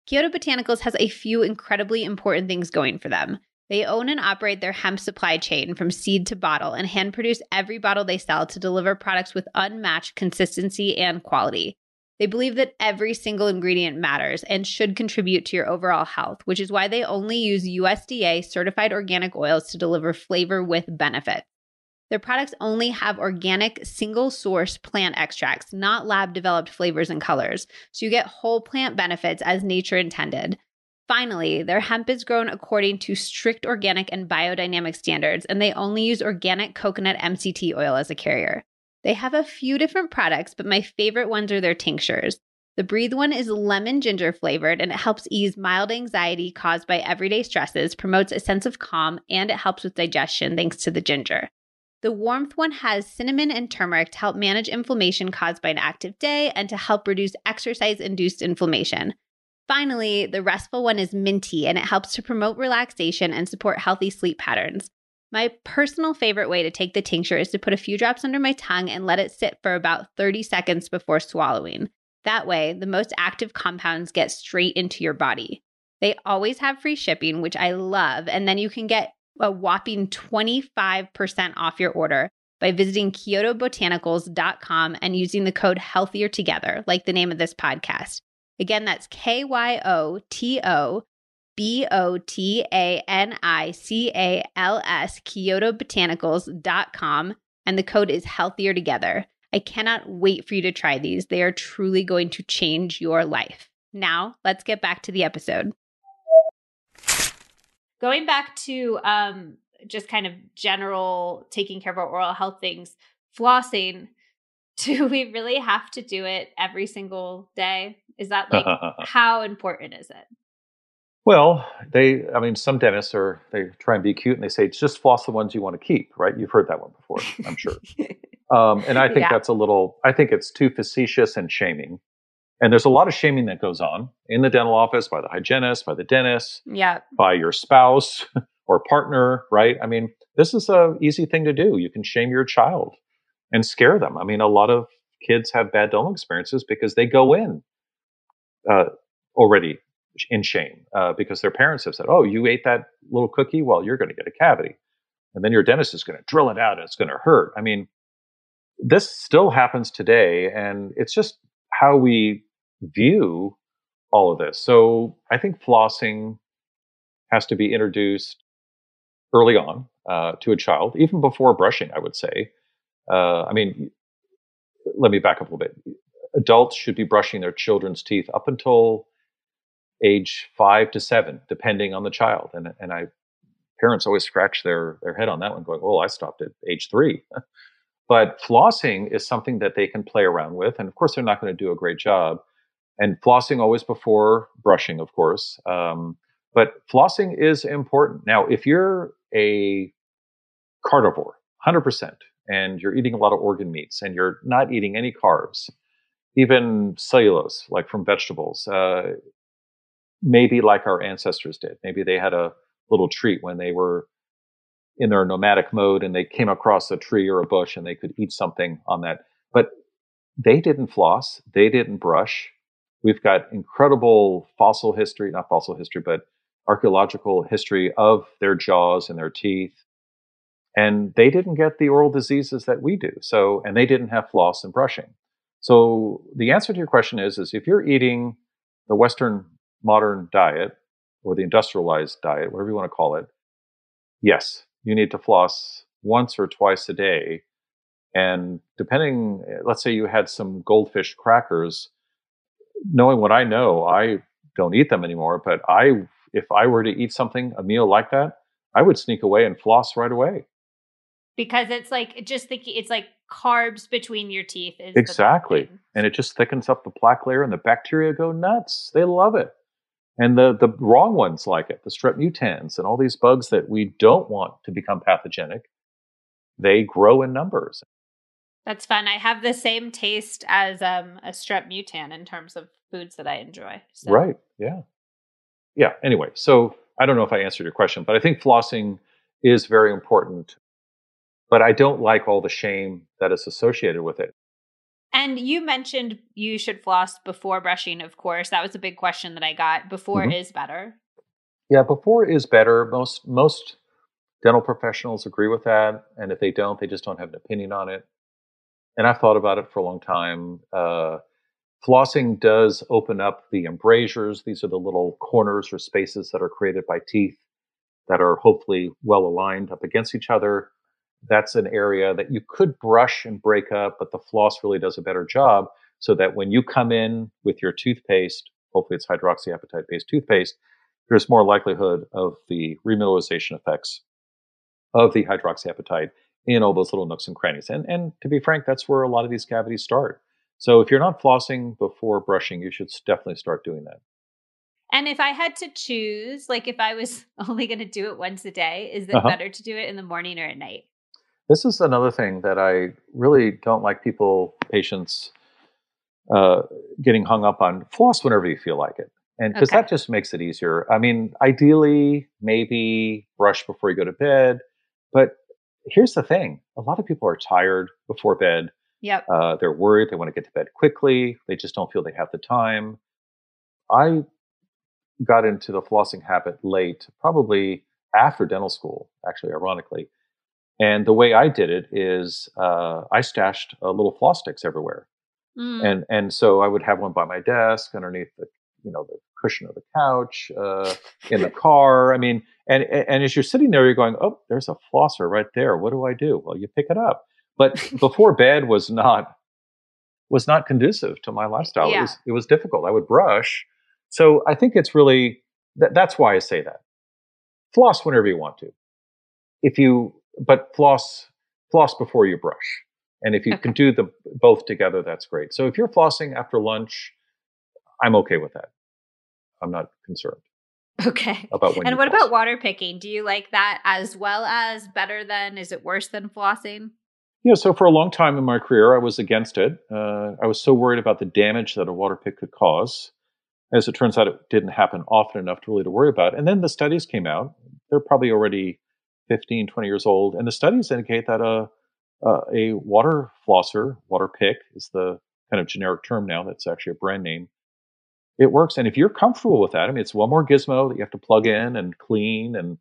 Kyoto Botanicals has a few incredibly important things going for them. They own and operate their hemp supply chain from seed to bottle and hand produce every bottle they sell to deliver products with unmatched consistency and quality. They believe that every single ingredient matters and should contribute to your overall health, which is why they only use USDA certified organic oils to deliver flavor with benefit. Their products only have organic, single source plant extracts, not lab developed flavors and colors, so you get whole plant benefits as nature intended. Finally, their hemp is grown according to strict organic and biodynamic standards, and they only use organic coconut MCT oil as a carrier. They have a few different products, but my favorite ones are their tinctures. The Breathe one is lemon ginger flavored and it helps ease mild anxiety caused by everyday stresses, promotes a sense of calm, and it helps with digestion thanks to the ginger. The warmth one has cinnamon and turmeric to help manage inflammation caused by an active day and to help reduce exercise induced inflammation. Finally, the restful one is minty and it helps to promote relaxation and support healthy sleep patterns. My personal favorite way to take the tincture is to put a few drops under my tongue and let it sit for about 30 seconds before swallowing. That way, the most active compounds get straight into your body. They always have free shipping, which I love, and then you can get a whopping 25% off your order by visiting kyotobotanicals.com and using the code healthier together, like the name of this podcast. Again, that's K Y O T O B O T A N I C A L S, KyotoBotanicals.com, and the code is healthier together. I cannot wait for you to try these. They are truly going to change your life. Now, let's get back to the episode. Going back to um, just kind of general taking care of our oral health things, flossing, [LAUGHS] do we really have to do it every single day? Is that like [LAUGHS] how important is it? Well, they, I mean, some dentists are, they try and be cute and they say, it's just floss the ones you want to keep, right? You've heard that one before, I'm sure. [LAUGHS] um, and I think yeah. that's a little, I think it's too facetious and shaming. And there's a lot of shaming that goes on in the dental office by the hygienist, by the dentist, yeah. by your spouse [LAUGHS] or partner, right? I mean, this is a easy thing to do. You can shame your child and scare them. I mean, a lot of kids have bad dental experiences because they go in uh, already in shame uh, because their parents have said, "Oh, you ate that little cookie. Well, you're going to get a cavity," and then your dentist is going to drill it out and it's going to hurt. I mean, this still happens today, and it's just how we view all of this. So I think flossing has to be introduced early on uh, to a child, even before brushing. I would say. Uh, I mean, let me back up a little bit. Adults should be brushing their children's teeth up until age five to seven, depending on the child. And, and I parents always scratch their their head on that one, going, "Oh, I stopped at age three. [LAUGHS] but flossing is something that they can play around with, and of course, they're not going to do a great job. And flossing always before brushing, of course. Um, but flossing is important. Now, if you're a carnivore, 100%, and you're eating a lot of organ meats and you're not eating any carbs, even cellulose, like from vegetables, uh, maybe like our ancestors did. Maybe they had a little treat when they were in their nomadic mode and they came across a tree or a bush and they could eat something on that. But they didn't floss, they didn't brush. We've got incredible fossil history, not fossil history, but archaeological history of their jaws and their teeth. And they didn't get the oral diseases that we do. So, and they didn't have floss and brushing. So the answer to your question is, is if you're eating the Western modern diet or the industrialized diet, whatever you want to call it, yes, you need to floss once or twice a day. And depending, let's say you had some goldfish crackers, knowing what I know, I don't eat them anymore, but I if I were to eat something, a meal like that, I would sneak away and floss right away. Because it's like just the it's like carbs between your teeth exactly, and it just thickens up the plaque layer, and the bacteria go nuts. They love it, and the the wrong ones like it, the strep mutans, and all these bugs that we don't want to become pathogenic. They grow in numbers. That's fun. I have the same taste as um, a strep mutant in terms of foods that I enjoy. So. Right. Yeah yeah, anyway, so I don't know if I answered your question, but I think flossing is very important. But I don't like all the shame that is associated with it. And you mentioned you should floss before brushing, of course. That was a big question that I got. Before mm-hmm. is better. Yeah, before is better. Most most dental professionals agree with that, and if they don't, they just don't have an opinion on it. And I've thought about it for a long time. Uh, Flossing does open up the embrasures. These are the little corners or spaces that are created by teeth that are hopefully well aligned up against each other. That's an area that you could brush and break up, but the floss really does a better job so that when you come in with your toothpaste, hopefully it's hydroxyapatite based toothpaste, there's more likelihood of the remineralization effects of the hydroxyapatite in all those little nooks and crannies. And, and to be frank, that's where a lot of these cavities start. So if you're not flossing before brushing, you should definitely start doing that. And if I had to choose, like if I was [LAUGHS] only going to do it once a day, is it uh-huh. better to do it in the morning or at night? This is another thing that I really don't like people, patients, uh, getting hung up on. Floss whenever you feel like it. And because okay. that just makes it easier. I mean, ideally, maybe brush before you go to bed. But here's the thing a lot of people are tired before bed Yep. Uh, they're worried. They want to get to bed quickly. They just don't feel they have the time. I got into the flossing habit late, probably after dental school, actually, ironically. And the way I did it is uh, I stashed uh, little floss sticks everywhere. Mm. And and so I would have one by my desk, underneath the you know the cushion of the couch, uh, in the car. I mean, and and as you're sitting there, you're going, oh, there's a flosser right there. What do I do? Well, you pick it up. But [LAUGHS] before bed was not was not conducive to my lifestyle. Yeah. It was it was difficult. I would brush. So I think it's really that, that's why I say that. Floss whenever you want to. If you but floss floss before you brush. And if you okay. can do the both together, that's great. So if you're flossing after lunch, I'm okay with that. I'm not concerned. Okay. About when and what floss. about water picking? Do you like that as well as better than? Is it worse than flossing? Yeah, so for a long time in my career, I was against it. Uh, I was so worried about the damage that a water pick could cause. As it turns out, it didn't happen often enough to really to worry about. And then the studies came out. They're probably already 15, 20 years old. And the studies indicate that a, a, a water flosser, water pick is the kind of generic term now. That's actually a brand name. It works. And if you're comfortable with that, I mean, it's one more gizmo that you have to plug in and clean and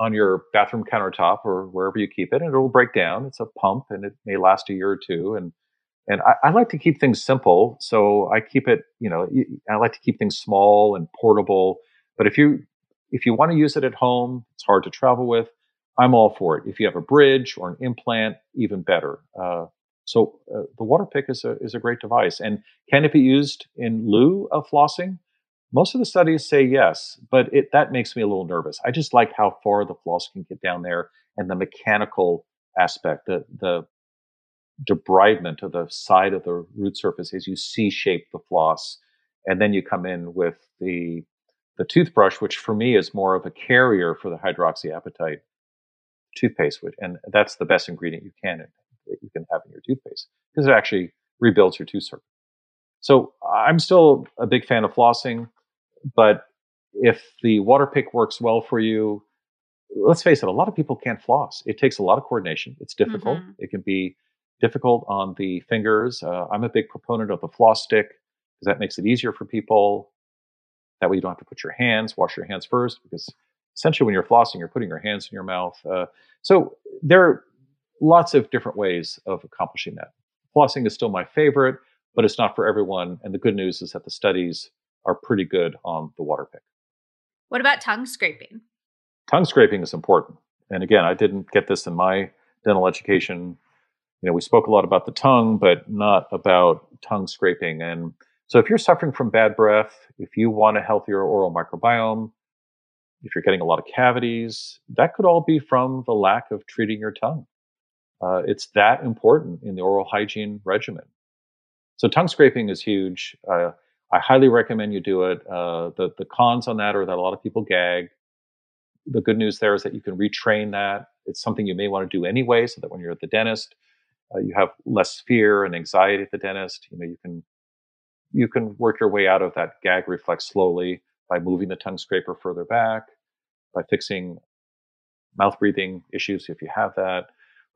on your bathroom countertop or wherever you keep it, and it'll break down. It's a pump, and it may last a year or two. And and I, I, like to keep things simple, so I keep it. You know, I like to keep things small and portable. But if you if you want to use it at home, it's hard to travel with. I'm all for it. If you have a bridge or an implant, even better. Uh, so uh, the water pick is a is a great device, and can it be used in lieu of flossing? Most of the studies say yes, but it, that makes me a little nervous. I just like how far the floss can get down there and the mechanical aspect, the, the debridement of the side of the root surface as you C shape the floss. And then you come in with the, the toothbrush, which for me is more of a carrier for the hydroxyapatite toothpaste. And that's the best ingredient you can, that you can have in your toothpaste because it actually rebuilds your tooth surface. So I'm still a big fan of flossing, but if the water pick works well for you, let's face it, a lot of people can't floss. It takes a lot of coordination. It's difficult. Mm-hmm. It can be difficult on the fingers. Uh, I'm a big proponent of the floss stick because that makes it easier for people. That way you don't have to put your hands, wash your hands first because essentially when you're flossing, you're putting your hands in your mouth. Uh, so there are lots of different ways of accomplishing that. Flossing is still my favorite, but it's not for everyone. And the good news is that the studies are pretty good on the water pick. What about tongue scraping? Tongue scraping is important. And again, I didn't get this in my dental education. You know, we spoke a lot about the tongue, but not about tongue scraping. And so if you're suffering from bad breath, if you want a healthier oral microbiome, if you're getting a lot of cavities, that could all be from the lack of treating your tongue. Uh, it's that important in the oral hygiene regimen. So tongue scraping is huge. Uh, I highly recommend you do it. Uh, the the cons on that are that a lot of people gag. The good news there is that you can retrain that. It's something you may want to do anyway, so that when you're at the dentist, uh, you have less fear and anxiety at the dentist. You know, you can you can work your way out of that gag reflex slowly by moving the tongue scraper further back, by fixing mouth breathing issues if you have that.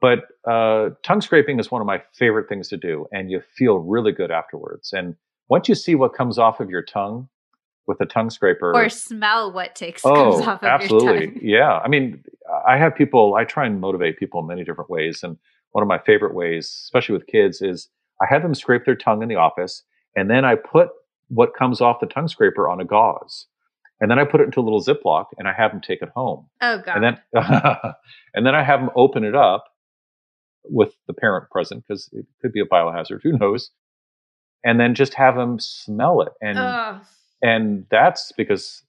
But uh, tongue scraping is one of my favorite things to do, and you feel really good afterwards. And once you see what comes off of your tongue with a tongue scraper, or smell what takes oh, comes off of absolutely. your tongue. [LAUGHS] Yeah, I mean, I have people. I try and motivate people in many different ways, and one of my favorite ways, especially with kids, is I have them scrape their tongue in the office, and then I put what comes off the tongue scraper on a gauze. And then I put it into a little Ziploc and I have them take it home. Oh god. And then [LAUGHS] and then I have them open it up with the parent present because it could be a biohazard. Who knows? And then just have them smell it, and Ugh. and that's because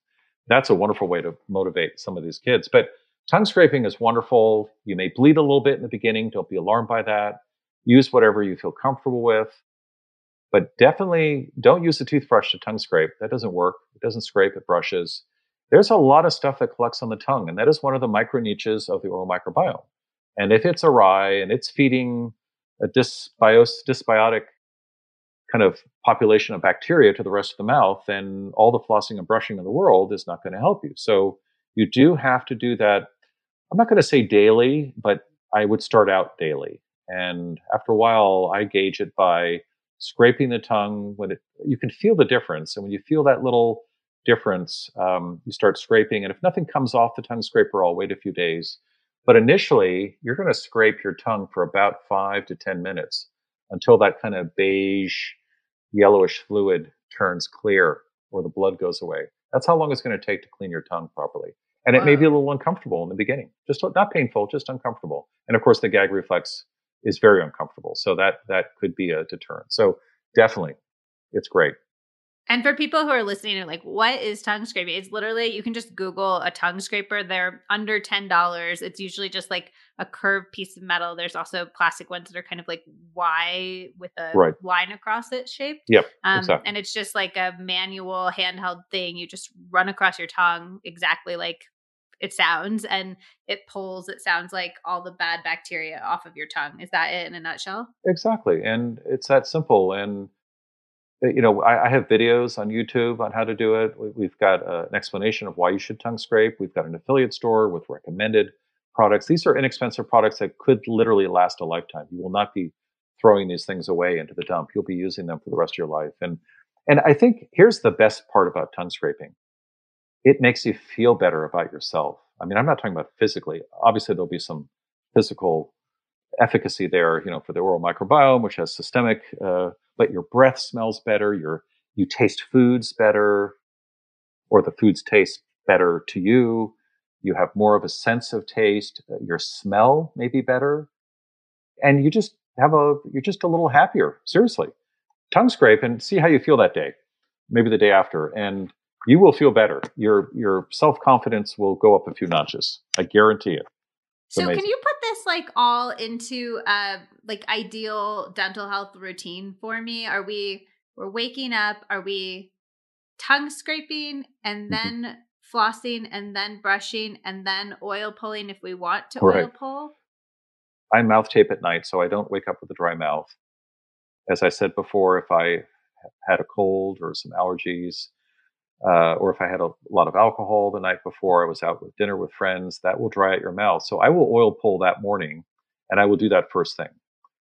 that's a wonderful way to motivate some of these kids. But tongue scraping is wonderful. You may bleed a little bit in the beginning. Don't be alarmed by that. Use whatever you feel comfortable with. But definitely don't use a toothbrush to tongue scrape. That doesn't work. It doesn't scrape, it brushes. There's a lot of stuff that collects on the tongue, and that is one of the micro niches of the oral microbiome. And if it's awry and it's feeding a dysbios- dysbiotic kind of population of bacteria to the rest of the mouth, then all the flossing and brushing in the world is not going to help you. So you do have to do that. I'm not going to say daily, but I would start out daily. And after a while, I gauge it by scraping the tongue when it, you can feel the difference. And when you feel that little difference, um, you start scraping. And if nothing comes off the tongue scraper, I'll wait a few days but initially, you're going to scrape your tongue for about five to 10 minutes until that kind of beige, yellowish fluid turns clear or the blood goes away. That's how long it's going to take to clean your tongue properly. And wow. it may be a little uncomfortable in the beginning, just not painful, just uncomfortable. And of course, the gag reflex is very uncomfortable. So that, that could be a deterrent. So definitely, it's great. And for people who are listening and like, what is tongue scraping? It's literally you can just Google a tongue scraper. They're under ten dollars. It's usually just like a curved piece of metal. There's also plastic ones that are kind of like Y with a right. line across it shaped. Yep. Um, exactly. And it's just like a manual handheld thing. You just run across your tongue exactly like it sounds and it pulls it sounds like all the bad bacteria off of your tongue is that it in a nutshell exactly and it's that simple and you know, I, I, have videos on YouTube on how to do it. We've got uh, an explanation of why you should tongue scrape. We've got an affiliate store with recommended products. These are inexpensive products that could literally last a lifetime. You will not be throwing these things away into the dump. You'll be using them for the rest of your life. And and I think here's the best part about tongue scraping. It makes you feel better about yourself. I mean, I'm not talking about physically. Obviously, there'll be some physical efficacy there, you know, for the oral microbiome, which has systemic uh, but your breath smells better, your you taste foods better, or the foods taste better to you. You have more of a sense of taste. Uh, your smell may be better, and you just have a you're just a little happier. Seriously, tongue scrape and see how you feel that day, maybe the day after, and you will feel better. Your your self confidence will go up a few notches. I guarantee it. It's so amazing. can you like all into a like ideal dental health routine for me? Are we we're waking up? Are we tongue scraping and mm-hmm. then flossing and then brushing and then oil pulling if we want to right. oil pull? I mouth tape at night, so I don't wake up with a dry mouth. As I said before, if I had a cold or some allergies, uh, or if I had a lot of alcohol the night before, I was out with dinner with friends, that will dry out your mouth. So I will oil pull that morning, and I will do that first thing.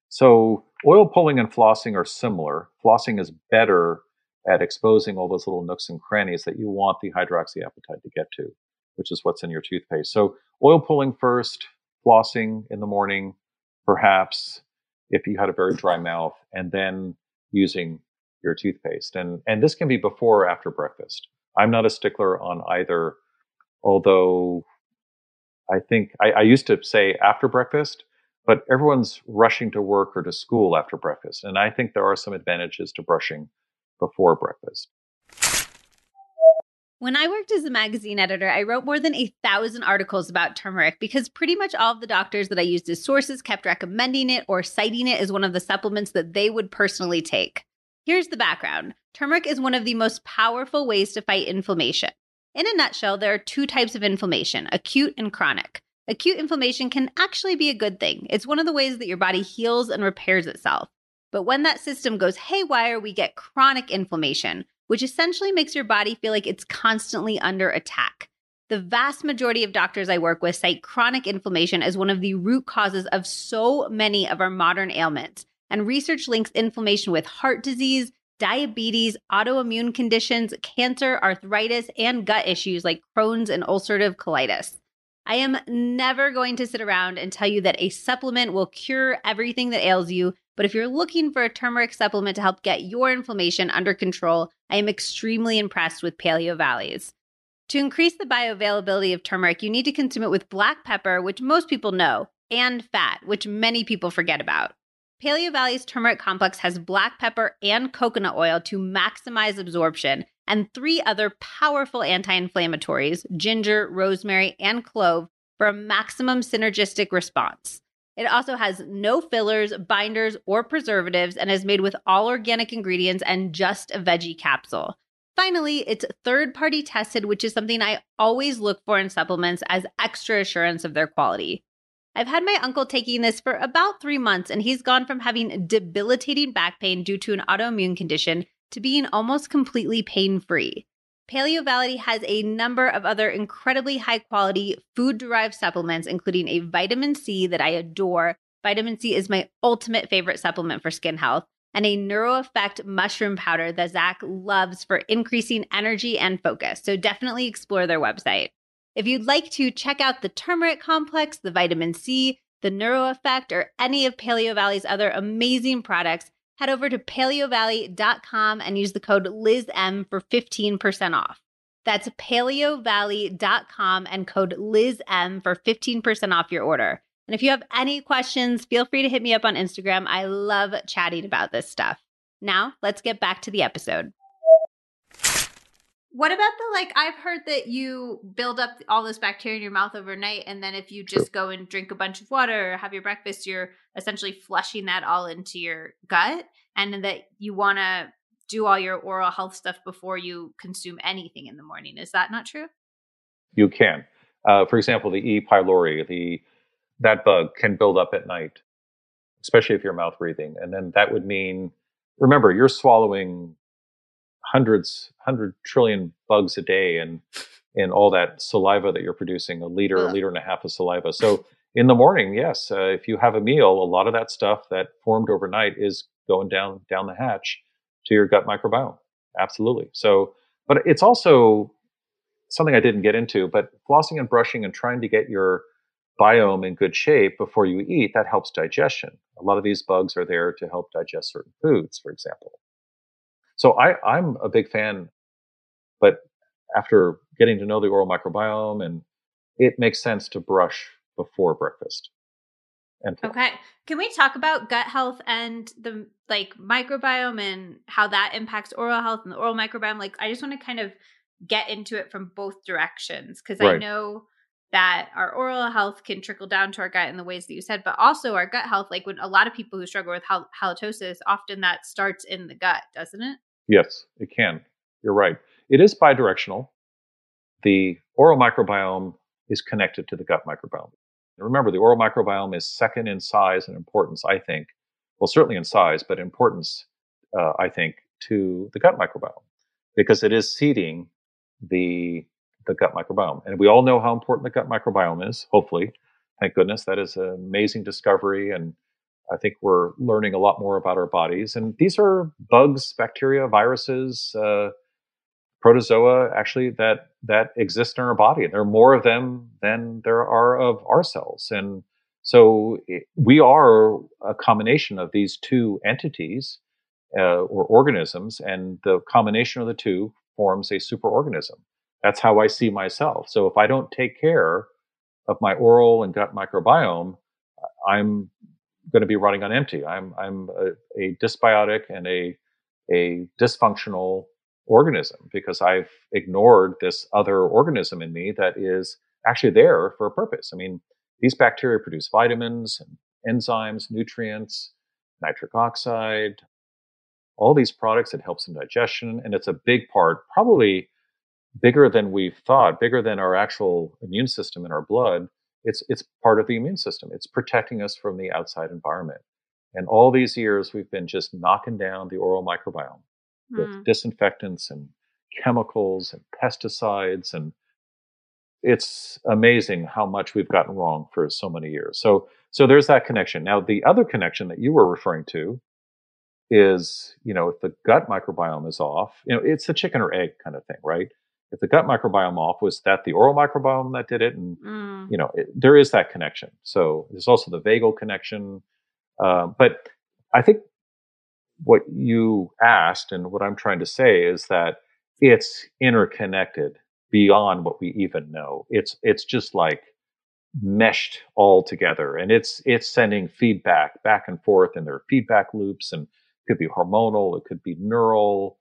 So oil pulling and flossing are similar. Flossing is better at exposing all those little nooks and crannies that you want the hydroxyapatite to get to, which is what's in your toothpaste. So oil pulling first, flossing in the morning, perhaps if you had a very dry mouth, and then using your toothpaste. And, and this can be before or after breakfast. I'm not a stickler on either, although I think I, I used to say after breakfast, but everyone's rushing to work or to school after breakfast. And I think there are some advantages to brushing before breakfast. When I worked as a magazine editor, I wrote more than a thousand articles about turmeric because pretty much all of the doctors that I used as sources kept recommending it or citing it as one of the supplements that they would personally take. Here's the background turmeric is one of the most powerful ways to fight inflammation. In a nutshell, there are two types of inflammation acute and chronic. Acute inflammation can actually be a good thing. It's one of the ways that your body heals and repairs itself. But when that system goes haywire, we get chronic inflammation, which essentially makes your body feel like it's constantly under attack. The vast majority of doctors I work with cite chronic inflammation as one of the root causes of so many of our modern ailments and research links inflammation with heart disease, diabetes, autoimmune conditions, cancer, arthritis, and gut issues like Crohn's and ulcerative colitis. I am never going to sit around and tell you that a supplement will cure everything that ails you, but if you're looking for a turmeric supplement to help get your inflammation under control, I am extremely impressed with Paleo Valley's. To increase the bioavailability of turmeric, you need to consume it with black pepper, which most people know, and fat, which many people forget about. Paleo Valley's turmeric complex has black pepper and coconut oil to maximize absorption, and three other powerful anti inflammatories ginger, rosemary, and clove for a maximum synergistic response. It also has no fillers, binders, or preservatives and is made with all organic ingredients and just a veggie capsule. Finally, it's third party tested, which is something I always look for in supplements as extra assurance of their quality. I've had my uncle taking this for about three months, and he's gone from having debilitating back pain due to an autoimmune condition to being almost completely pain free. Paleo Valley has a number of other incredibly high quality food derived supplements, including a vitamin C that I adore. Vitamin C is my ultimate favorite supplement for skin health, and a NeuroEffect mushroom powder that Zach loves for increasing energy and focus. So definitely explore their website. If you'd like to check out the turmeric complex, the vitamin C, the neuro effect, or any of Paleo Valley's other amazing products, head over to paleovalley.com and use the code LizM for 15% off. That's paleovalley.com and code LizM for 15% off your order. And if you have any questions, feel free to hit me up on Instagram. I love chatting about this stuff. Now, let's get back to the episode. What about the like? I've heard that you build up all this bacteria in your mouth overnight, and then if you just go and drink a bunch of water or have your breakfast, you're essentially flushing that all into your gut, and that you want to do all your oral health stuff before you consume anything in the morning. Is that not true? You can. Uh, for example, the E. pylori, the that bug can build up at night, especially if you're mouth breathing, and then that would mean. Remember, you're swallowing hundreds, hundred trillion bugs a day, and and all that saliva that you're producing, a liter, a liter and a half of saliva. So in the morning, yes, uh, if you have a meal, a lot of that stuff that formed overnight is going down down the hatch to your gut microbiome. Absolutely. So, but it's also something I didn't get into. But flossing and brushing and trying to get your biome in good shape before you eat that helps digestion. A lot of these bugs are there to help digest certain foods, for example. So I, I'm a big fan, but after getting to know the oral microbiome, and it makes sense to brush before breakfast. And okay, can we talk about gut health and the like microbiome and how that impacts oral health and the oral microbiome? Like, I just want to kind of get into it from both directions because Right. I know that our oral health can trickle down to our gut in the ways that you said, but also our gut health. Like when a lot of people who struggle with hal- halitosis, often that starts in the gut, doesn't it? Yes, it can. You're right. It is bidirectional. The oral microbiome is connected to the gut microbiome. And remember, the oral microbiome is second in size and importance, I think. Well, certainly in size, but importance, uh, I think, to the gut microbiome because it is seeding the the gut microbiome. And we all know how important the gut microbiome is. Hopefully, thank goodness, that is an amazing discovery, and I think we're learning a lot more about our bodies. And these are bugs, bacteria, viruses, uh, protozoa, actually that that exist in our body. And there are more of them than there are of our cells. And so it, we are a combination of these two entities uh, or organisms, and the combination of the two forms a superorganism. That's how I see myself. So if I don't take care of my oral and gut microbiome, I'm going to be running on empty. I'm I'm a, a dysbiotic and a a dysfunctional organism because I've ignored this other organism in me that is actually there for a purpose. I mean, these bacteria produce vitamins and enzymes, nutrients, nitric oxide, all these products. It helps in digestion, and it's a big part, probably bigger than we've thought, bigger than our actual immune system in our blood. It's it's part of the immune system. It's protecting us from the outside environment. And all these years, we've been just knocking down the oral microbiome with Mm. disinfectants and chemicals and pesticides and it's amazing how much we've gotten wrong for so many years. So so there's that connection. Now the other connection that you were referring to is, you know, if the gut microbiome is off, you know, it's the chicken or egg kind of thing, right? If the gut microbiome off, was that the oral microbiome that did it? And Mm. you know, it, there is that connection. So there's also the vagal connection. Uh, but I think what you asked and what I'm trying to say is that it's interconnected beyond what we even know. It's it's just like meshed all together, and it's it's sending feedback back and forth, and there are feedback loops, and it could be hormonal, it could be neural.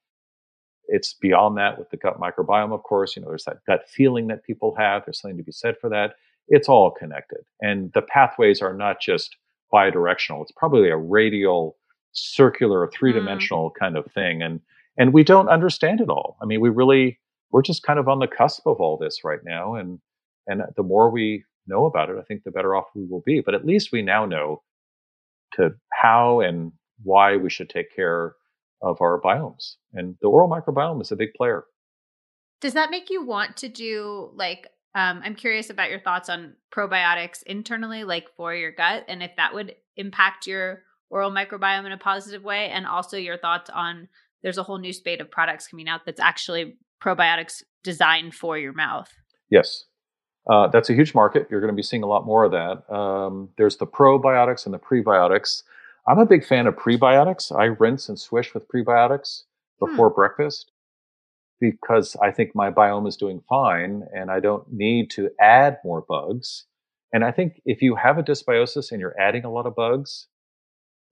It's beyond that with the gut microbiome, of course. You know, there's that gut feeling that people have. There's something to be said for that. It's all connected, and the pathways are not just bidirectional. It's probably a radial, circular, mm. three dimensional kind of thing, and and we don't understand it all. I mean, we really we're just kind of on the cusp of all this right now, and and the more we know about it, I think the better off we will be. But at least we now know to how and why we should take care of our biomes, and the oral microbiome is a big player. Does that make you want to do like um I'm curious about your thoughts on probiotics internally like for your gut and if that would impact your oral microbiome in a positive way and also your thoughts on there's a whole new spate of products coming out that's actually probiotics designed for your mouth. Yes. Uh, that's a huge market. You're going to be seeing a lot more of that. Um, there's the probiotics and the prebiotics. I'm a big fan of prebiotics. I rinse and swish with prebiotics hmm. before breakfast because I think my biome is doing fine and I don't need to add more bugs. And I think if you have a dysbiosis and you're adding a lot of bugs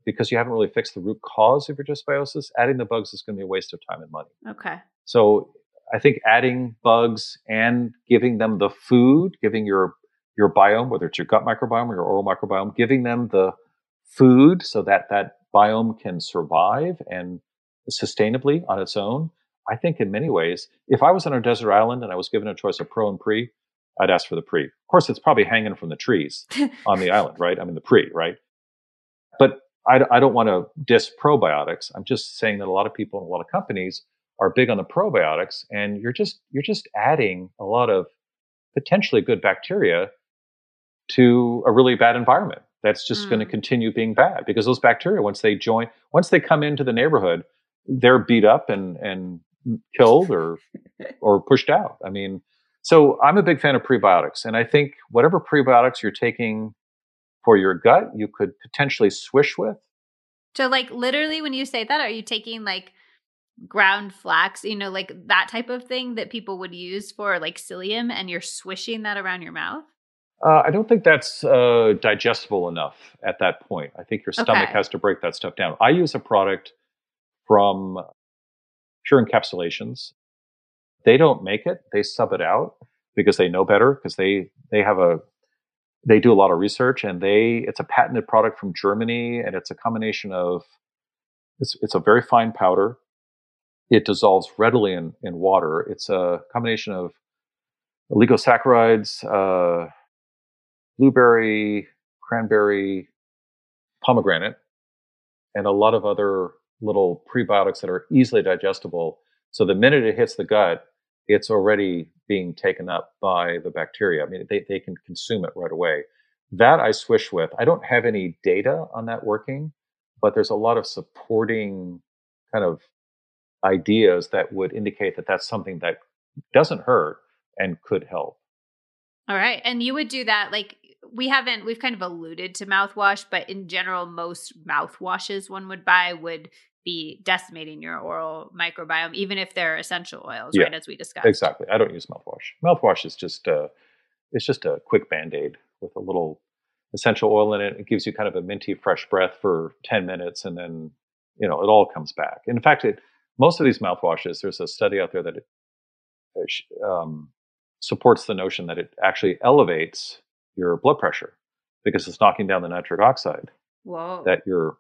because you haven't really fixed the root cause of your dysbiosis, adding the bugs is going to be a waste of time and money. Okay. So I think adding bugs and giving them the food, giving your your biome, whether it's your gut microbiome or your oral microbiome, giving them the food so that that biome can survive and sustainably on its own. I think in many ways, if I was on a desert island and I was given a choice of pro and pre, I'd ask for the pre. Of course, it's probably hanging from the trees [LAUGHS] on the island, right? I mean, the pre, right? But I, I don't want to diss probiotics. I'm just saying that a lot of people and a lot of companies are big on the probiotics, and you're just you're just adding a lot of potentially good bacteria to a really bad environment. That's just going to Mm. continue being bad because those bacteria, once they join, once they come into the neighborhood, they're beat up and and killed or [LAUGHS] or pushed out. I mean, so I'm a big fan of prebiotics, and I think whatever prebiotics you're taking for your gut, you could potentially swish with. So like literally when you say that are you taking like ground flax, you know, like that type of thing that people would use for like psyllium and you're swishing that around your mouth? Uh, I don't think that's uh, digestible enough at that point. I think your stomach Okay. has to break that stuff down. I use a product from Pure Encapsulations. They don't make it; they sub it out because they know better because they they have a they do a lot of research and they it's a patented product from Germany and it's a combination of it's it's a very fine powder. It dissolves readily in, in water. It's a combination of oligosaccharides, uh, blueberry, cranberry, pomegranate, and a lot of other little prebiotics that are easily digestible. So the minute it hits the gut, it's already being taken up by the bacteria. I mean, they, they can consume it right away. That I swish with. I don't have any data on that working, but there's a lot of supporting kind of ideas that would indicate that that's something that doesn't hurt and could help. All right. And you would do that like we haven't we've kind of alluded to mouthwash, but in general most mouthwashes one would buy would be decimating your oral microbiome even if they're essential oils, yeah, right as we discussed. Exactly. I don't use mouthwash. Mouthwash is just uh it's just a quick band-aid with a little essential oil in it. It gives you kind of a minty fresh breath for 10 minutes and then you know it all comes back. In fact, it most of these mouthwashes, there's a study out there that it um, supports the notion that it actually elevates your blood pressure because it's knocking down the nitric oxide Whoa. that your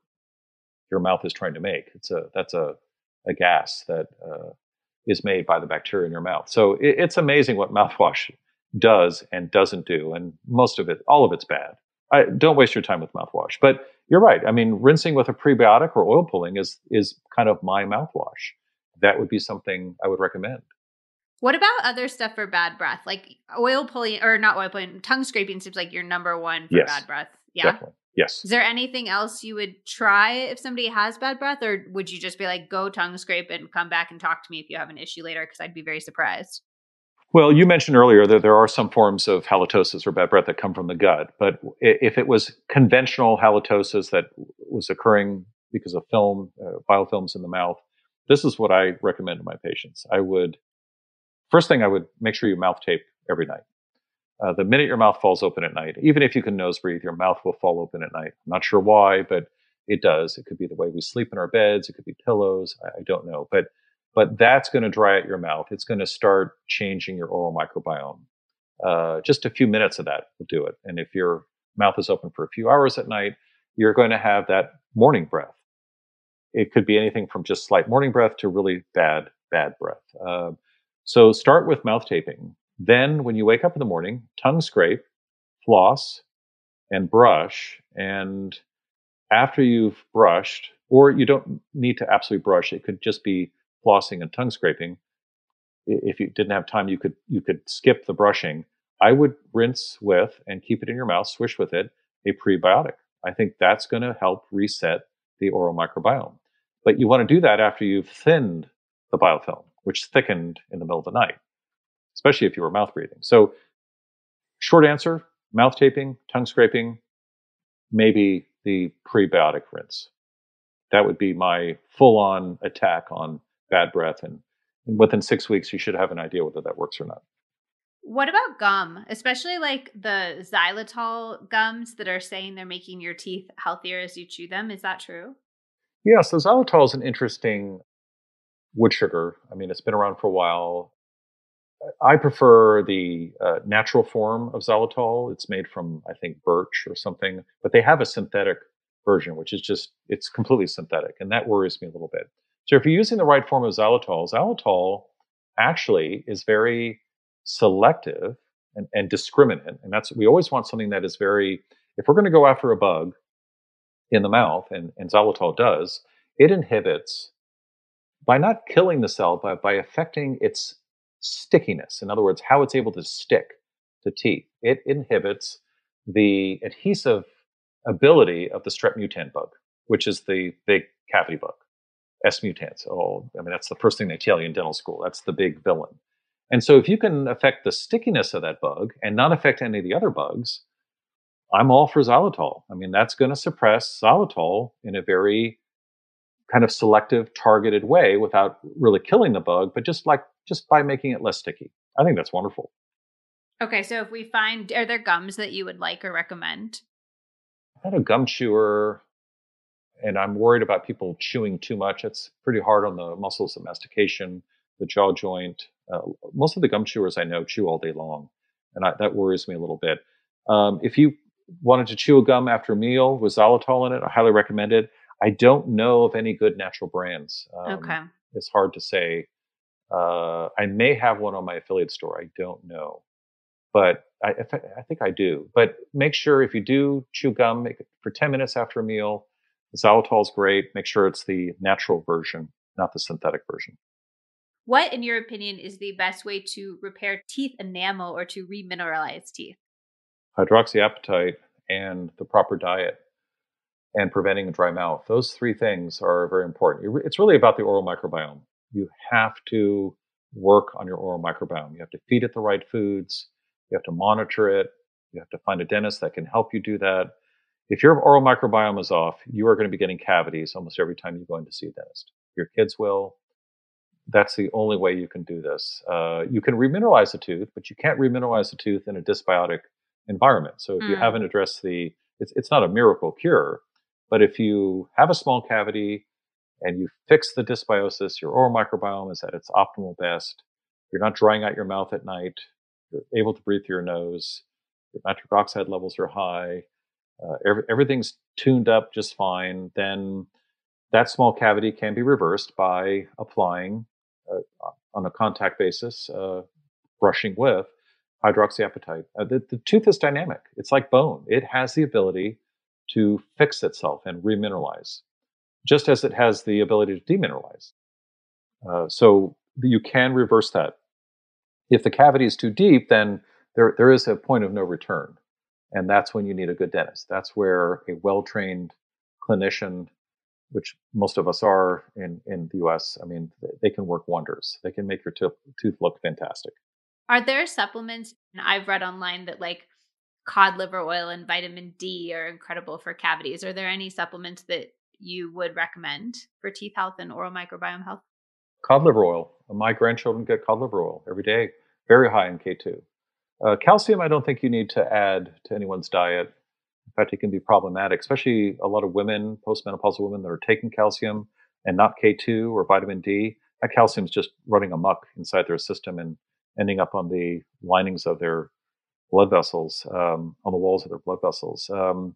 your mouth is trying to make. It's a that's a a gas that uh, is made by the bacteria in your mouth. So it, it's amazing what [LAUGHS] mouthwash does and doesn't do, and most of it, all of it's bad. I, don't waste your time with mouthwash. But you're right. I mean, rinsing with a prebiotic or oil pulling is is kind of my mouthwash. That would be something I would recommend. What about other stuff for bad breath? Like oil pulling or not oil pulling, tongue scraping seems like your number one for yes, bad breath. Yeah. Definitely. Yes. Is there anything else you would try if somebody has bad breath, or would you just be like, go tongue scrape and come back and talk to me if you have an issue later? Because I'd be very surprised. Well, you mentioned earlier that there are some forms of halitosis or bad breath that come from the gut, but if it was conventional halitosis that was occurring because of film, uh, biofilms in the mouth, this is what I recommend to my patients. I would First thing I would make sure you mouth tape every night. Uh, the minute your mouth falls open at night, even if you can nose breathe, your mouth will fall open at night. I'm not sure why, but it does. It could be the way we sleep in our beds. It could be pillows. I, I don't know, but but that's going to dry out your mouth. It's going to start changing your oral microbiome. Uh, just a few minutes of that will do it. And if your mouth is open for a few hours at night, you're going to have that morning breath. It could be anything from just slight morning breath to really bad, bad breath. Uh, so start with mouth taping. Then when you wake up in the morning, tongue scrape, floss, and brush. And after you've brushed, or you don't need to absolutely brush, it could just be flossing and tongue scraping. If you didn't have time, you could you could skip the brushing. I would rinse with and keep it in your mouth, swish with it, a prebiotic. I think that's going to help reset the oral microbiome. But you want to do that after you've thinned the biofilm which thickened in the middle of the night, especially if you were mouth breathing. So, short answer mouth taping, tongue scraping, maybe the prebiotic rinse. That would be my full on attack on bad breath. And, and within six weeks, you should have an idea whether that works or not. What about gum, especially like the xylitol gums that are saying they're making your teeth healthier as you chew them? Is that true? Yeah, so xylitol is an interesting wood sugar. I mean, it's been around for a while. I prefer the uh, natural form of xylitol. It's made from, I think, birch or something, but they have a synthetic version, which is just, it's completely synthetic. And that worries me a little bit. So if you're using the right form of xylitol, xylitol actually is very selective and, and discriminant. And that's, we always want something that is very, if we're going to go after a bug in the mouth, and, and xylitol does, it inhibits by not killing the cell, but by affecting its stickiness. In other words, how it's able to stick to teeth. It inhibits the adhesive ability of the strep mutans bug, which is the big cavity bug. S mutans. Oh, I mean, that's the first thing they tell you in dental school. That's the big villain. And so, if you can affect the stickiness of that bug and not affect any of the other bugs, I'm all for xylitol. I mean, that's going to suppress xylitol in a very kind of selective, targeted way without really killing the bug, but just like just by making it less sticky. I think that's wonderful. Okay, so if we find, are there gums that you would like or recommend? I had a gum chewer, and I'm worried about people chewing too much. It's pretty hard on the muscles of mastication, the jaw joint. Uh, most of the gum chewers I know chew all day long, and I, that worries me a little bit. Um, if you wanted to chew a gum after a meal with xylitol in it, I highly recommend it. I don't know of any good natural brands. Um, okay. It's hard to say. Uh, I may have one on my affiliate store. I don't know, but I, I think I do. But make sure if you do chew gum, make it for 10 minutes after a meal. Xylitol is great. Make sure it's the natural version, not the synthetic version. What, in your opinion, is the best way to repair teeth enamel or to remineralize teeth? Hydroxyapatite and the proper diet and preventing a dry mouth. Those three things are very important. It's really about the oral microbiome. You have to work on your oral microbiome. You have to feed it the right foods. You have to monitor it. You have to find a dentist that can help you do that. If your oral microbiome is off, you are going to be getting cavities almost every time you go in to see a dentist. Your kids will. That's the only way you can do this. Uh, you can remineralize a tooth, but you can't remineralize a tooth in a dysbiotic environment. So if mm. you haven't addressed the, it's, it's not a miracle cure, but if you have a small cavity and you fix the dysbiosis, your oral microbiome is at its optimal best. You're not drying out your mouth at night. You're able to breathe through your nose. Your nitric oxide levels are high. Uh, every, everything's tuned up just fine. Then that small cavity can be reversed by applying uh, on a contact basis, uh, brushing with hydroxyapatite. Uh, the, the tooth is dynamic. It's like bone. It has the ability to fix itself and remineralize, just as it has the ability to demineralize. Uh, so you can reverse that. If the cavity is too deep, then there, there is a point of no return. And that's when you need a good dentist. That's where a well trained clinician, which most of us are in, in the US, I mean, they can work wonders. They can make your tooth, tooth look fantastic. Are there supplements? And I've read online that like cod liver oil and vitamin D are incredible for cavities. Are there any supplements that you would recommend for teeth health and oral microbiome health? Cod liver oil. My grandchildren get cod liver oil every day, very high in K2. Uh, calcium, I don't think you need to add to anyone's diet. In fact, it can be problematic, especially a lot of women, postmenopausal women that are taking calcium and not K2 or vitamin D. That calcium is just running amok inside their system and ending up on the linings of their blood vessels, um, on the walls of their blood vessels. Um,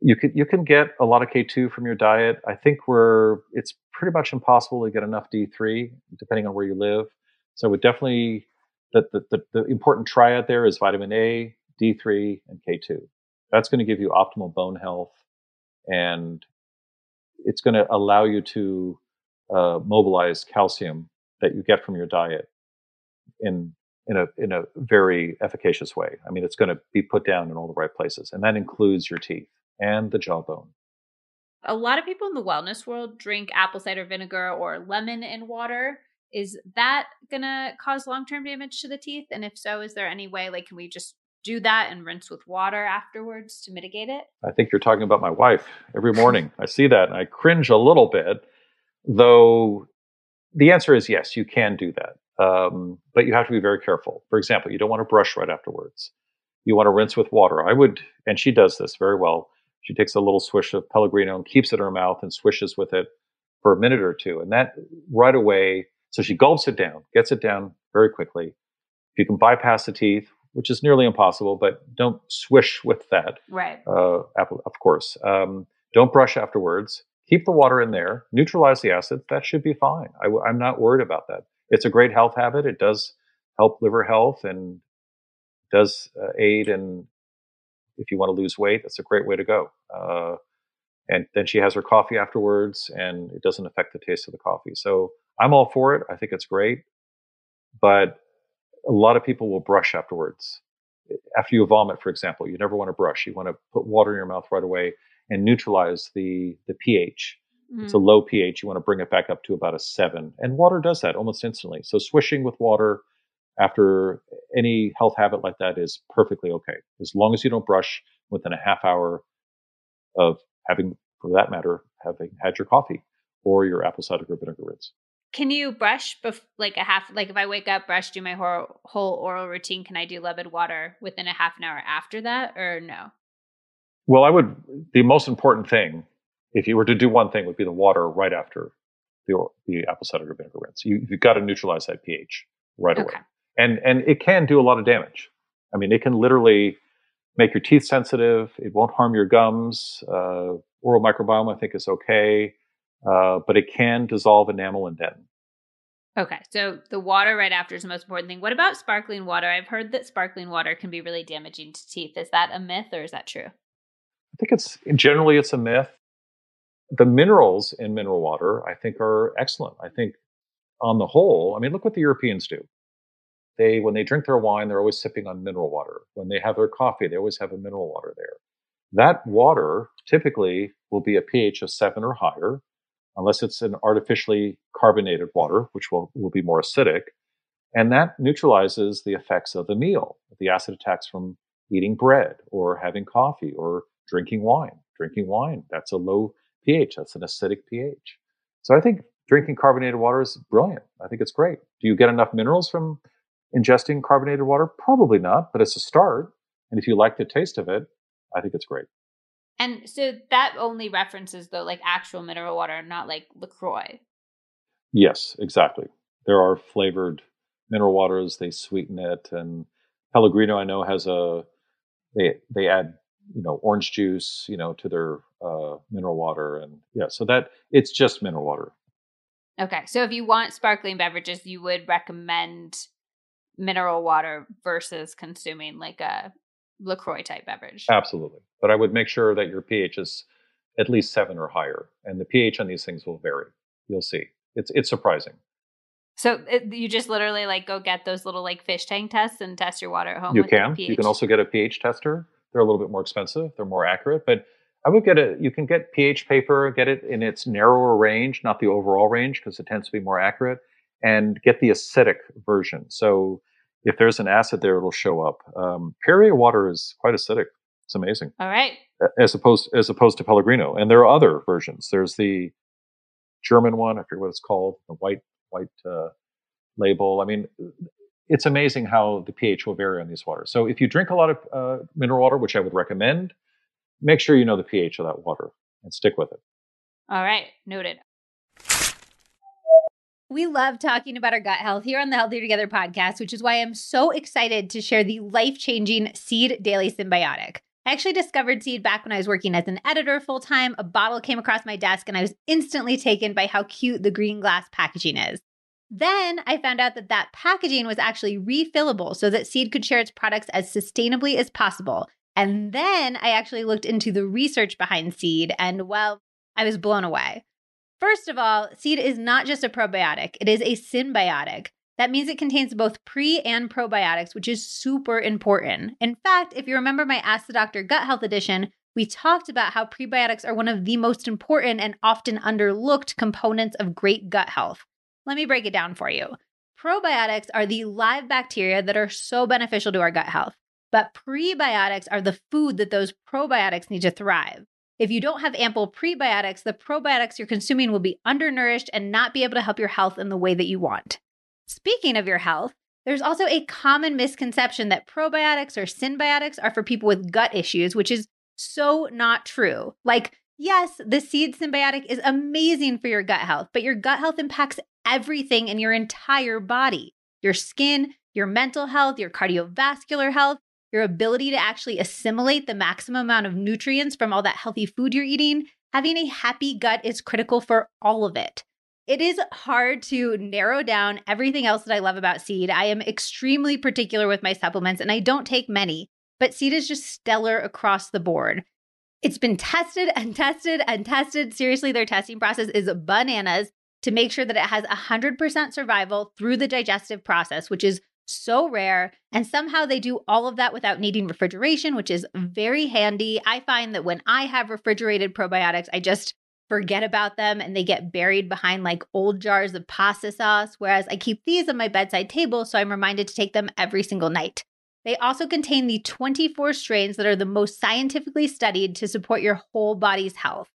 you can you can get a lot of K2 from your diet. I think we're it's pretty much impossible to get enough D3 depending on where you live. So it definitely the, the, the, the important triad there is vitamin A, D3, and K2. That's going to give you optimal bone health and it's going to allow you to uh, mobilize calcium that you get from your diet in in a in a very efficacious way. I mean, it's going to be put down in all the right places, and that includes your teeth and the jawbone. A lot of people in the wellness world drink apple cider vinegar or lemon in water. Is that going to cause long term damage to the teeth? And if so, is there any way, like, can we just do that and rinse with water afterwards to mitigate it? I think you're talking about my wife every morning. I see that and I cringe a little bit, though the answer is yes, you can do that. Um, but you have to be very careful. For example, you don't want to brush right afterwards. You want to rinse with water. I would, and she does this very well. She takes a little swish of Pellegrino and keeps it in her mouth and swishes with it for a minute or two. And that right away, so she gulps it down, gets it down very quickly. If you can bypass the teeth, which is nearly impossible, but don't swish with that. Right. Uh, of course. Um, don't brush afterwards. Keep the water in there, neutralize the acids. That should be fine. I, I'm not worried about that it's a great health habit. It does help liver health and does uh, aid in if you want to lose weight. That's a great way to go. Uh, and then she has her coffee afterwards, and it doesn't affect the taste of the coffee. So I'm all for it. I think it's great, but a lot of people will brush afterwards. After you vomit, for example, you never want to brush. You want to put water in your mouth right away and neutralize the the pH Mm. It's a low pH. You want to bring it back up to about a seven. And water does that almost instantly. So swishing with water after any health habit like that is perfectly okay. As long as you don't brush within a half hour of having, for that matter, having had your coffee or your apple cider vinegar rinse. Can you brush bef- like a half, like if I wake up, brush, do my whole, whole oral routine, can I do lemon water within a half an hour after that or no? Well, I would, the most important thing if you were to do one thing, would be the water right after the, the apple cider vinegar rinse. You, have got to neutralize that pH. right okay. away. And and it can do a lot of damage. I mean, it can literally make your teeth sensitive. It won't harm your gums. Uh, oral microbiome, I think, is okay, uh, but it can dissolve enamel and dentin. Okay, so the water right after is the most important thing. What about sparkling water? I've heard that sparkling water can be really damaging to teeth. Is that a myth or is that true? I think it's generally it's a myth. The minerals in mineral water, I think, are excellent. I think on the whole, I mean, look what the Europeans do. They, when they drink their wine, they're always sipping on mineral water. When they have their coffee, they always have a mineral water there. That water typically will be a pH of seven or higher, unless it's an artificially carbonated water, which will, will be more acidic. And that neutralizes the effects of the meal, the acid attacks from eating bread or having coffee or drinking wine. Drinking wine, that's a low pH, that's an acidic pH. So I think drinking carbonated water is brilliant. I think it's great. Do you get enough minerals from ingesting carbonated water? Probably not, but it's a start. And if you like the taste of it, I think it's great. And so that only references though like actual mineral water, not like LaCroix. Yes, exactly. There are flavored mineral waters, they sweeten it and Pellegrino I know has a they they add, you know, orange juice, you know, to their uh, mineral water and yeah, so that it's just mineral water. Okay. So if you want sparkling beverages, you would recommend mineral water versus consuming like a LaCroix type beverage. Absolutely. But I would make sure that your pH is at least seven or higher. And the pH on these things will vary. You'll see. It's it's surprising. So it, you just literally like go get those little like fish tank tests and test your water at home. You can. You can also get a pH tester. They're a little bit more expensive. They're more accurate, but I would get a. You can get pH paper. Get it in its narrower range, not the overall range, because it tends to be more accurate and get the acidic version. So if there's an acid there, it'll show up. Um, Perrier water is quite acidic. It's amazing. All right. As opposed as opposed to Pellegrino, and there are other versions. There's the German one. I forget what it's called. The white white uh, label. I mean, it's amazing how the pH will vary on these waters. So if you drink a lot of uh, mineral water, which I would recommend, make sure you know the pH of that water and stick with it. All right, noted. We love talking about our gut health here on the Healthier Together podcast, which is why I'm so excited to share the life changing Seed Daily Synbiotic. I actually discovered Seed back when I was working as an editor full time. A bottle came across my desk, and I was instantly taken by how cute the green glass packaging is. Then I found out that that packaging was actually refillable so that Seed could share its products as sustainably as possible. And then I actually looked into the research behind Seed, and well, I was blown away. First of all, seed is not just a probiotic, it is a synbiotic. That means it contains both pre and probiotics, which is super important. In fact, if you remember my Ask the Doctor Gut Health edition, we talked about how prebiotics are one of the most important and often underlooked components of great gut health. Let me break it down for you. Probiotics are the live bacteria that are so beneficial to our gut health, but prebiotics are the food that those probiotics need to thrive. If you don't have ample prebiotics, the probiotics you're consuming will be undernourished and not be able to help your health in the way that you want. Speaking of your health, there's also a common misconception that probiotics or synbiotics are for people with gut issues, which is so not true. Like, yes, the seed synbiotic is amazing for your gut health, but your gut health impacts everything in your entire body your skin, your mental health, your cardiovascular health, your ability to actually assimilate the maximum amount of nutrients from all that healthy food you're eating, having a happy gut is critical for all of it. It is hard to narrow down everything else that I love about seed. I am extremely particular with my supplements and I don't take many, but seed is just stellar across the board. It's been tested and tested and tested. Seriously, their testing process is bananas to make sure that it has 100% survival through the digestive process, which is so rare. And somehow they do all of that without needing refrigeration, which is very handy. I find that when I have refrigerated probiotics, I just forget about them and they get buried behind like old jars of pasta sauce. Whereas I keep these on my bedside table, so I'm reminded to take them every single night. They also contain the 24 strains that are the most scientifically studied to support your whole body's health.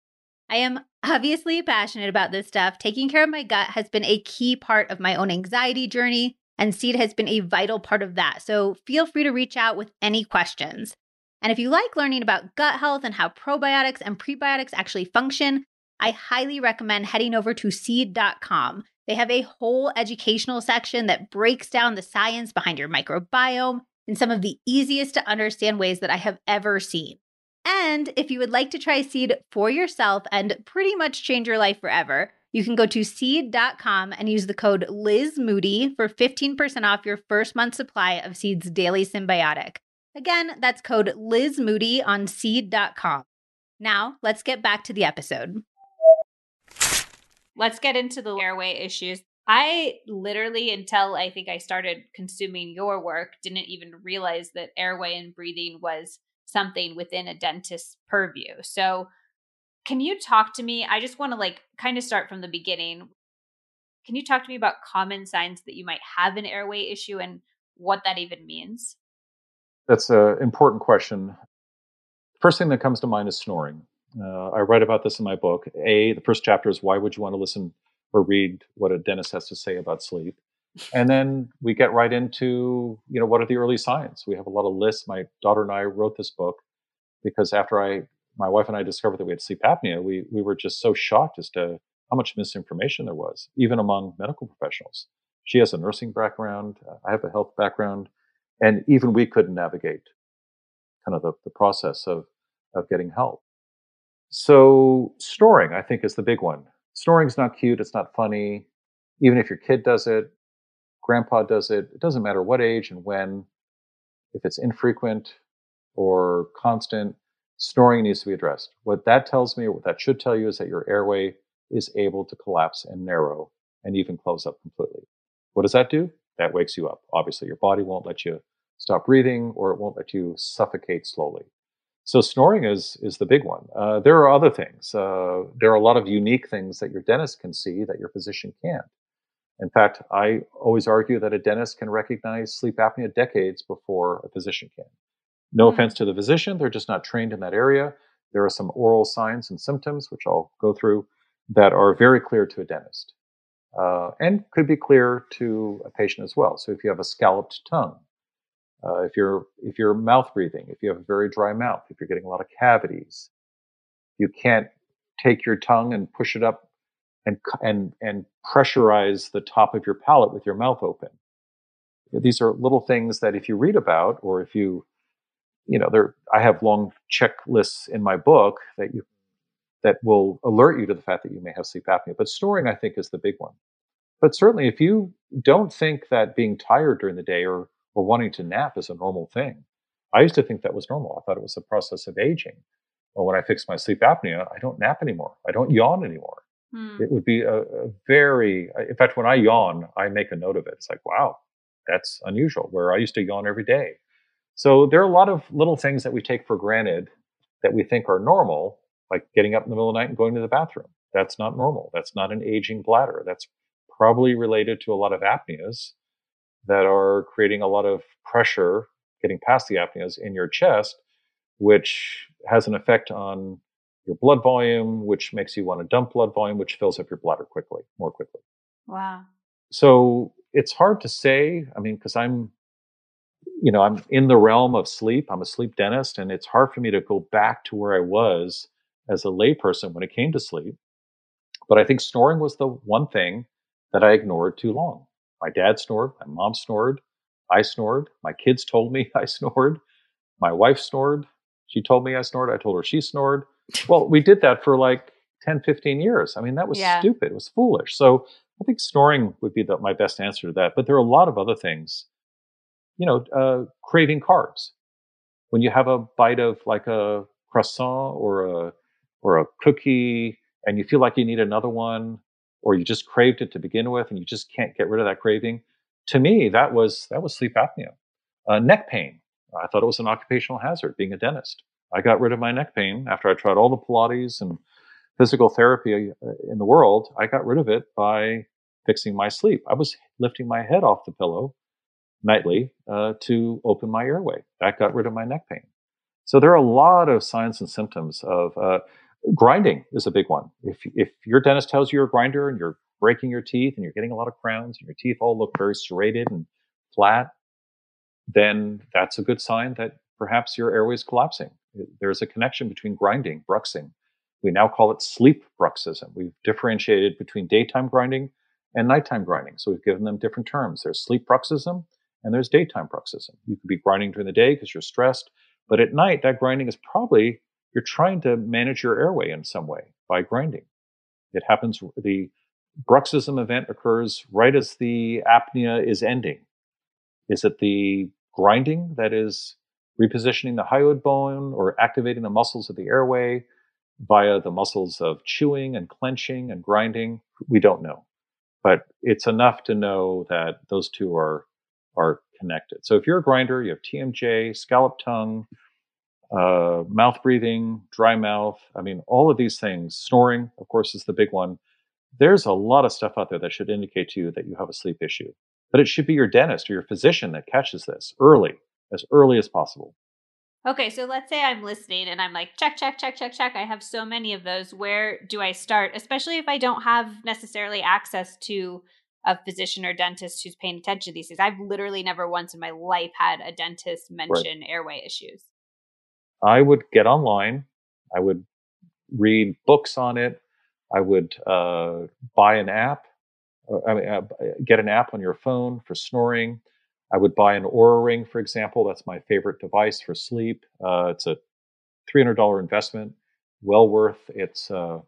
I am obviously passionate about this stuff. Taking care of my gut has been a key part of my own anxiety journey and seed has been a vital part of that. So feel free to reach out with any questions. And if you like learning about gut health and how probiotics and prebiotics actually function, I highly recommend heading over to seed.com. They have a whole educational section that breaks down the science behind your microbiome in some of the easiest to understand ways that I have ever seen. And if you would like to try Seed for yourself and pretty much change your life forever, you can go to seed.com and use the code Liz Moody for 15% off your first month supply of Seed's daily Synbiotic. Again, that's code Liz Moody on seed.com. Now, let's get back to the episode. Let's get into the airway issues. I literally, until I think I started consuming your work, didn't even realize that airway and breathing was something within a dentist's purview. So, can you talk to me? I just want to like kind of start from the beginning. Can you talk to me about common signs that you might have an airway issue and what that even means? That's an important question. First thing that comes to mind is snoring. Uh, I write about this in my book. A, the first chapter is why would you want to listen or read what a dentist has to say about sleep? And then we get right into, you know, what are the early signs? We have a lot of lists. My daughter and I wrote this book because after I my wife and I discovered that we had sleep apnea, we we were just so shocked as to how much misinformation there was, even among medical professionals. She has a nursing background, uh, I have a health background, and even we couldn't navigate kind of the, the process of of getting help. So snoring, I think, is the big one. Snoring's not cute, it's not funny. Even if your kid does it, grandpa does it, it doesn't matter what age and when, if it's infrequent or constant, snoring needs to be addressed. What that tells me, what that should tell you, is that your airway is able to collapse and narrow and even close up completely. What does that do? That wakes you up. Obviously, your body won't let you stop breathing or it won't let you suffocate slowly. So snoring is is the big one. Uh, there are other things. Uh, there are a lot of unique things that your dentist can see that your physician can't. In fact, I always argue that a dentist can recognize sleep apnea decades before a physician can. No mm offense to the physician, they're just not trained in that area. There are some oral signs and symptoms, which I'll go through, that are very clear to a dentist uh, and could be clear to a patient as well. So if you have a scalloped tongue, uh, if you're if you're mouth breathing, if you have a very dry mouth, if you're getting a lot of cavities, you can't take your tongue and push it up and and and pressurize the top of your palate with your mouth open. These are little things that if you read about or if you you know, there I have long checklists in my book that you that will alert you to the fact that you may have sleep apnea. But snoring, I think, is the big one. But certainly, if you don't think that being tired during the day or or wanting to nap is a normal thing, I used to think that was normal. I thought it was a process of aging. Well, when I fixed my sleep apnea, I don't nap anymore. I don't yawn anymore. Hmm. It would be a, a very, in fact, when I yawn, I make a note of it. It's like, wow, that's unusual. Where I used to yawn every day. So there are a lot of little things that we take for granted that we think are normal, like getting up in the middle of the night and going to the bathroom. That's not normal. That's not an aging bladder. That's probably related to a lot of apneas that are creating a lot of pressure getting past the apneas in your chest, which has an effect on your blood volume, which makes you want to dump blood volume, which fills up your bladder quickly, more quickly. Wow. So it's hard to say. I mean, because I'm you know, I'm in the realm of sleep. I'm a sleep dentist, and it's hard for me to go back to where I was as a layperson when it came to sleep. But I think snoring was the one thing that I ignored too long. My dad snored, my mom snored, I snored, my kids told me [LAUGHS] I snored, my wife snored. She told me I snored. I told her she snored. Well, we did that for like 10, 15 years. I mean, that was yeah. stupid. It was foolish. So I think snoring would be the, my best answer to that. But there are a lot of other things you know, uh, craving carbs. When you have a bite of like a croissant or a or a cookie, and you feel like you need another one, or you just craved it to begin with, and you just can't get rid of that craving. To me, that was that was sleep apnea. Uh, neck pain. I thought it was an occupational hazard. Being a dentist, I got rid of my neck pain after I tried all the Pilates and physical therapy uh, in the world. I got rid of it by fixing my sleep. I was lifting my head off the pillow nightly uh, to open my airway. That got rid of my neck pain. So there are a lot of signs and symptoms of uh, grinding is a big one. If if your dentist tells you you're a grinder and you're breaking your teeth and you're getting a lot of crowns and your teeth all look very serrated and flat, then that's a good sign that perhaps your airway is collapsing. Uh, there's a connection between grinding, bruxing. We now call it sleep bruxism. We've differentiated between daytime grinding and nighttime grinding. So we've given them different terms. There's sleep bruxism and there's daytime bruxism. You could be grinding during the day because you're stressed, but at night, that grinding is probably you're trying to manage your airway in some way by grinding. It happens, the bruxism event occurs right as the apnea is ending. Is it the grinding that is repositioning the hyoid bone or activating the muscles of the airway via the muscles of chewing and clenching and grinding? We don't know. But it's enough to know that those two are, are connected. So if you're a grinder, you have TMJ, scallop tongue, uh, mouth breathing, dry mouth. I mean, all of these things, snoring, of course, is the big one. There's a lot of stuff out there that should indicate to you that you have a sleep issue. But it should be your dentist or your physician that catches this early, as early as possible. Okay, so let's say I'm listening and I'm like, check, check, check, check, check. I have so many of those. Where do I start? Especially if I don't have necessarily access to a physician or dentist who's paying attention to these things. I've literally never once in my life had a dentist mention right. airway issues. I would get online. I would read books on it. I would uh, buy an app. Uh, I mean, uh, get an app on your phone for snoring. I would buy an Oura Ring, for example. That's my favorite device for sleep. Uh, it's a $300 investment, well worth its uh,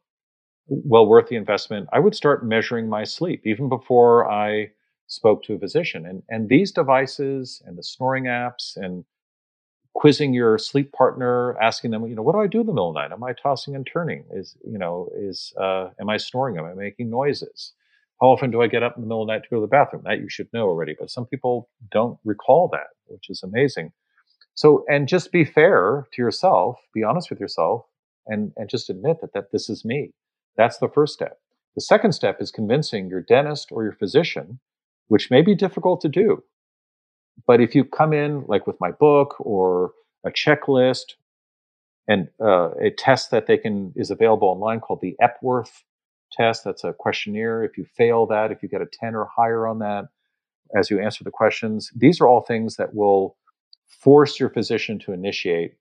well worth the investment. I would start measuring my sleep even before I spoke to a physician. And and these devices and the snoring apps and quizzing your sleep partner, asking them, you know, what do I do in the middle of the night? Am I tossing and turning? Is, you know, is, uh, am I snoring? Am I making noises? How often do I get up in the middle of the night to go to the bathroom? That you should know already, but some people don't recall that, which is amazing. So, and just be fair to yourself, be honest with yourself, and, and just admit that, that this is me. That's the first step. The second step is convincing your dentist or your physician, which may be difficult to do. But if you come in like with my book or a checklist and uh, a test that they can is available online called the Epworth test. That's a questionnaire. If you fail that, if you get a 10 or higher on that, as you answer the questions, these are all things that will force your physician to initiate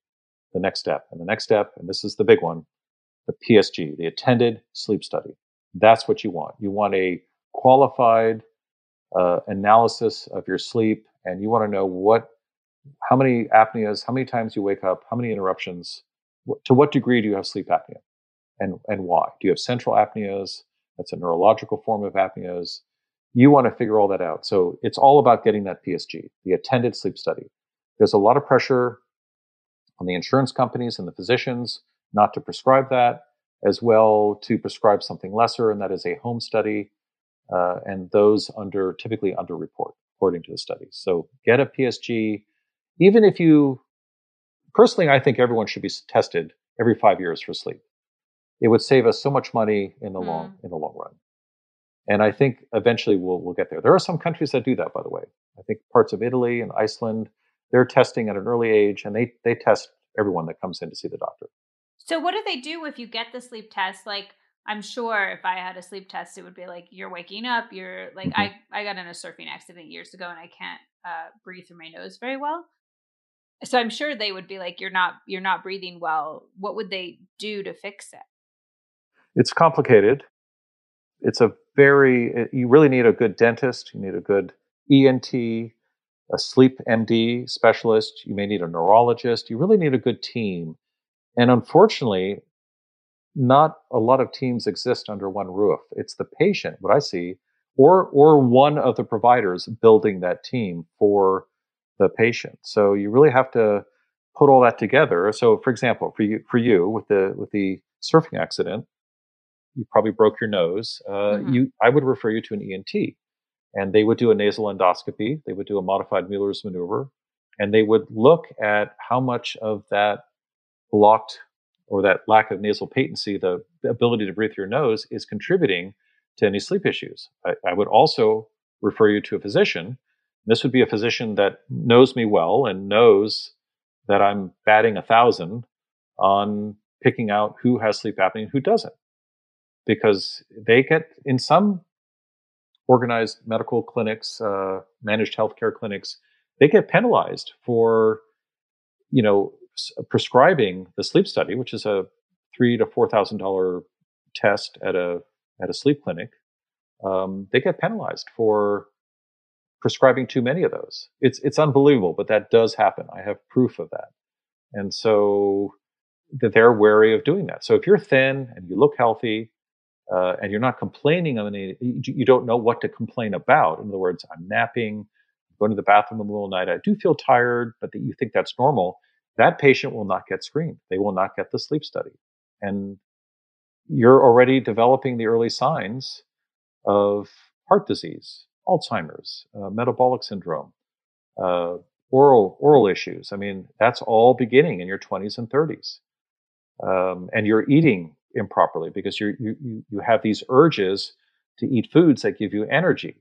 the next step. And the next step, and this is the big one, the PSG, the attended sleep study. That's what you want. You want a qualified uh, analysis of your sleep and you want to know what, how many apneas, how many times you wake up, how many interruptions, to what degree do you have sleep apnea, and and why? Do you have central apneas? That's a neurological form of apneas. You want to figure all that out. So it's all about getting that PSG, the attended sleep study. There's a lot of pressure on the insurance companies and the physicians not to prescribe that, as well to prescribe something lesser, and that is a home study, uh, and those under typically underreport according to the studies. So get a PSG, even if you, personally, I think everyone should be tested every five years for sleep. It would save us so much money in the mm. long in the long run. And I think eventually we'll we'll get there. There are some countries that do that, by the way. I think parts of Italy and Iceland, they're testing at an early age, and they they test everyone that comes in to see the doctor. So what do they do if you get the sleep test? Like I'm sure if I had a sleep test, it would be like you're waking up. You're like mm-hmm. I I got in a surfing accident years ago, and I can't uh, breathe through my nose very well. So I'm sure they would be like you're not you're not breathing well. What would they do to fix it? It's complicated. It's a very eh, you really need a good dentist. You need a good ENT, a sleep MD specialist. You may need a neurologist. You really need a good team. And unfortunately, not a lot of teams exist under one roof. It's the patient, what I see, or or one of the providers building that team for the patient. So you really have to put all that together. So, for example, for you for you with the with the surfing accident, you probably broke your nose. Uh, mm-hmm. You, I would refer you to an ENT, and they would do a nasal endoscopy. They would do a modified Mueller's maneuver, and they would look at how much of that blocked or that lack of nasal patency, the ability to breathe through your nose, is contributing to any sleep issues. I, I would also refer you to a physician. This would be a physician that knows me well and knows that I'm batting a thousand on picking out who has sleep apnea and who doesn't. Because they get, in some organized medical clinics, uh, managed healthcare clinics, they get penalized for, you know, prescribing the sleep study, which is a three to four thousand dollar test at a at a sleep clinic, um, they get penalized for prescribing too many of those. It's it's unbelievable, but that does happen. I have proof of that, and so that they're wary of doing that. So if you're thin and you look healthy, uh, and you're not complaining of any, you don't know what to complain about. In other words, I'm napping, going to the bathroom in the middle of the night. I do feel tired, but that you think that's normal. That patient will not get screened. They will not get the sleep study, and you're already developing the early signs of heart disease, Alzheimer's, uh, metabolic syndrome, uh, oral oral issues. I mean, that's all beginning in your 20s and 30s, um, and you're eating improperly because you you you have these urges to eat foods that give you energy.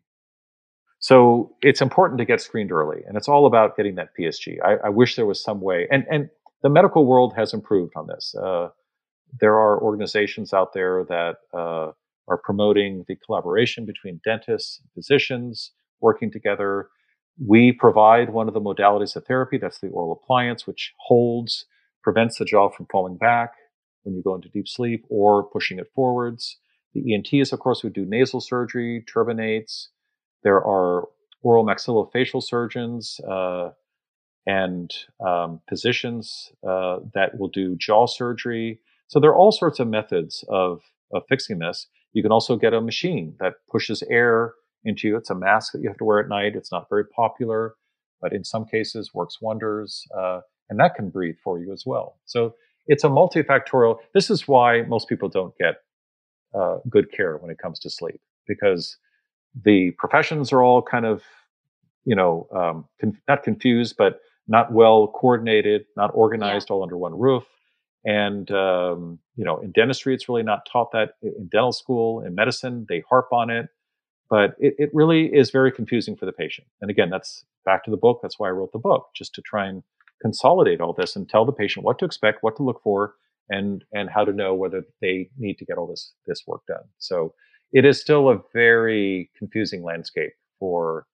So it's important to get screened early, and it's all about getting that PSG. I, I wish there was some way, and and the medical world has improved on this. Uh, there are organizations out there that uh, are promoting the collaboration between dentists and physicians working together. We provide one of the modalities of therapy, that's the oral appliance, which holds, prevents the jaw from falling back when you go into deep sleep or pushing it forwards. The ENTs, of course, would do nasal surgery, turbinates. There are oral maxillofacial surgeons uh, and um, physicians uh, that will do jaw surgery. So there are all sorts of methods of, of fixing this. You can also get a machine that pushes air into you. It's a mask that you have to wear at night. It's not very popular, but in some cases works wonders. Uh, and that can breathe for you as well. So it's a multifactorial. This is why most people don't get uh, good care when it comes to sleep because the professions are all kind of, you know, um, con- not confused, but not well coordinated, not organized, yeah. all under one roof. And um, you know, in dentistry, it's really not taught that. In dental school, in medicine, they harp on it, but it, it really is very confusing for the patient. And again, that's back to the book. That's why I wrote the book, just to try and consolidate all this and tell the patient what to expect, what to look for, and and how to know whether they need to get all this this work done. So it is still a very confusing landscape for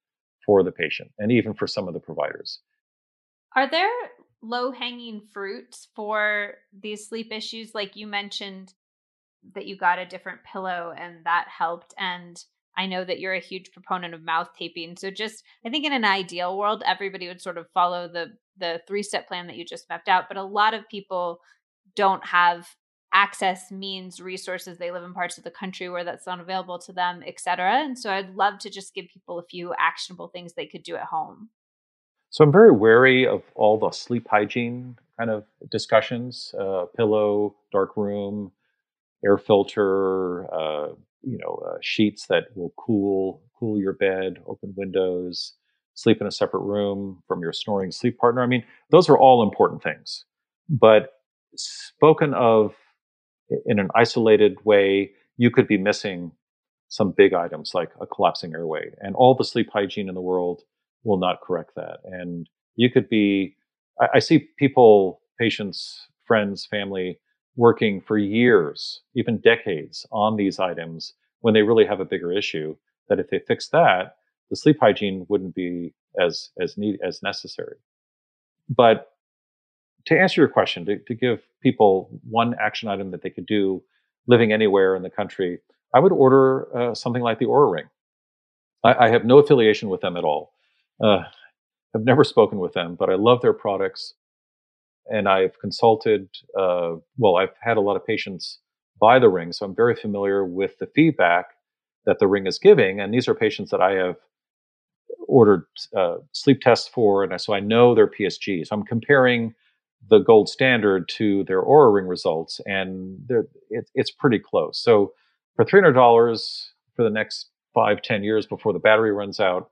for the patient and even for some of the providers. Are there low hanging fruits for these sleep issues? Like you mentioned that you got a different pillow and that helped and I know that you're a huge proponent of mouth taping. So just I think in an ideal world everybody would sort of follow the the three-step plan that you just mapped out, but a lot of people don't have access means resources they live in parts of the country where that's not available to them et cetera and so i'd love to just give people a few actionable things they could do at home so i'm very wary of all the sleep hygiene kind of discussions uh, pillow dark room air filter uh, you know uh, sheets that will cool cool your bed, open windows, sleep in a separate room from your snoring sleep partner. I mean, those are all important things. But spoken of in an isolated way, you could be missing some big items like a collapsing airway, and all the sleep hygiene in the world will not correct that. And you could be, I, I see people, patients, friends, family working for years, even decades on these items when they really have a bigger issue. That if they fix that, the sleep hygiene wouldn't be as as need as necessary. But to answer your question, to, to give people one action item that they could do living anywhere in the country, I would order uh, something like the Oura Ring. I, I, have no affiliation with them at all. Uh, I've never spoken with them, but I love their products and I've consulted. Uh, well, I've had a lot of patients buy the ring, so I'm very familiar with the feedback that the ring is giving. And these are patients that I have ordered uh, sleep tests for, and so I know their PSG. So I'm comparing the gold standard to their Oura Ring results, and it, it's pretty close. So for three hundred dollars for the next five, ten years before the battery runs out,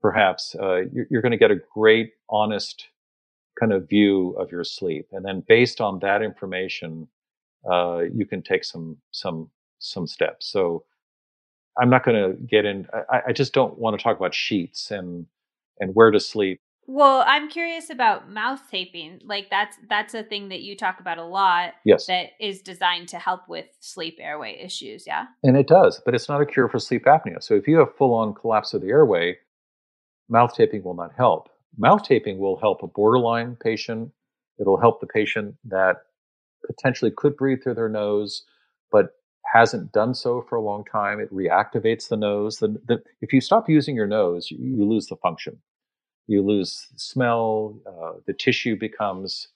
perhaps uh, you're, you're going to get a great, honest kind of view of your sleep. And then based on that information, uh, you can take some some some steps. So I'm not going to get in. I, I just don't want to talk about sheets and and where to sleep. Well, I'm curious about mouth taping. Like that's that's a thing that you talk about a lot. Yes. That is designed to help with sleep airway issues. Yeah. And it does, but it's not a cure for sleep apnea. So if you have full on collapse of the airway, mouth taping will not help mouth taping will help a borderline patient. It'll help the patient that potentially could breathe through their nose, but hasn't done so for a long time, it reactivates the nose. The, the, if you stop using your nose, you, you lose the function. You lose smell. Uh, the tissue becomes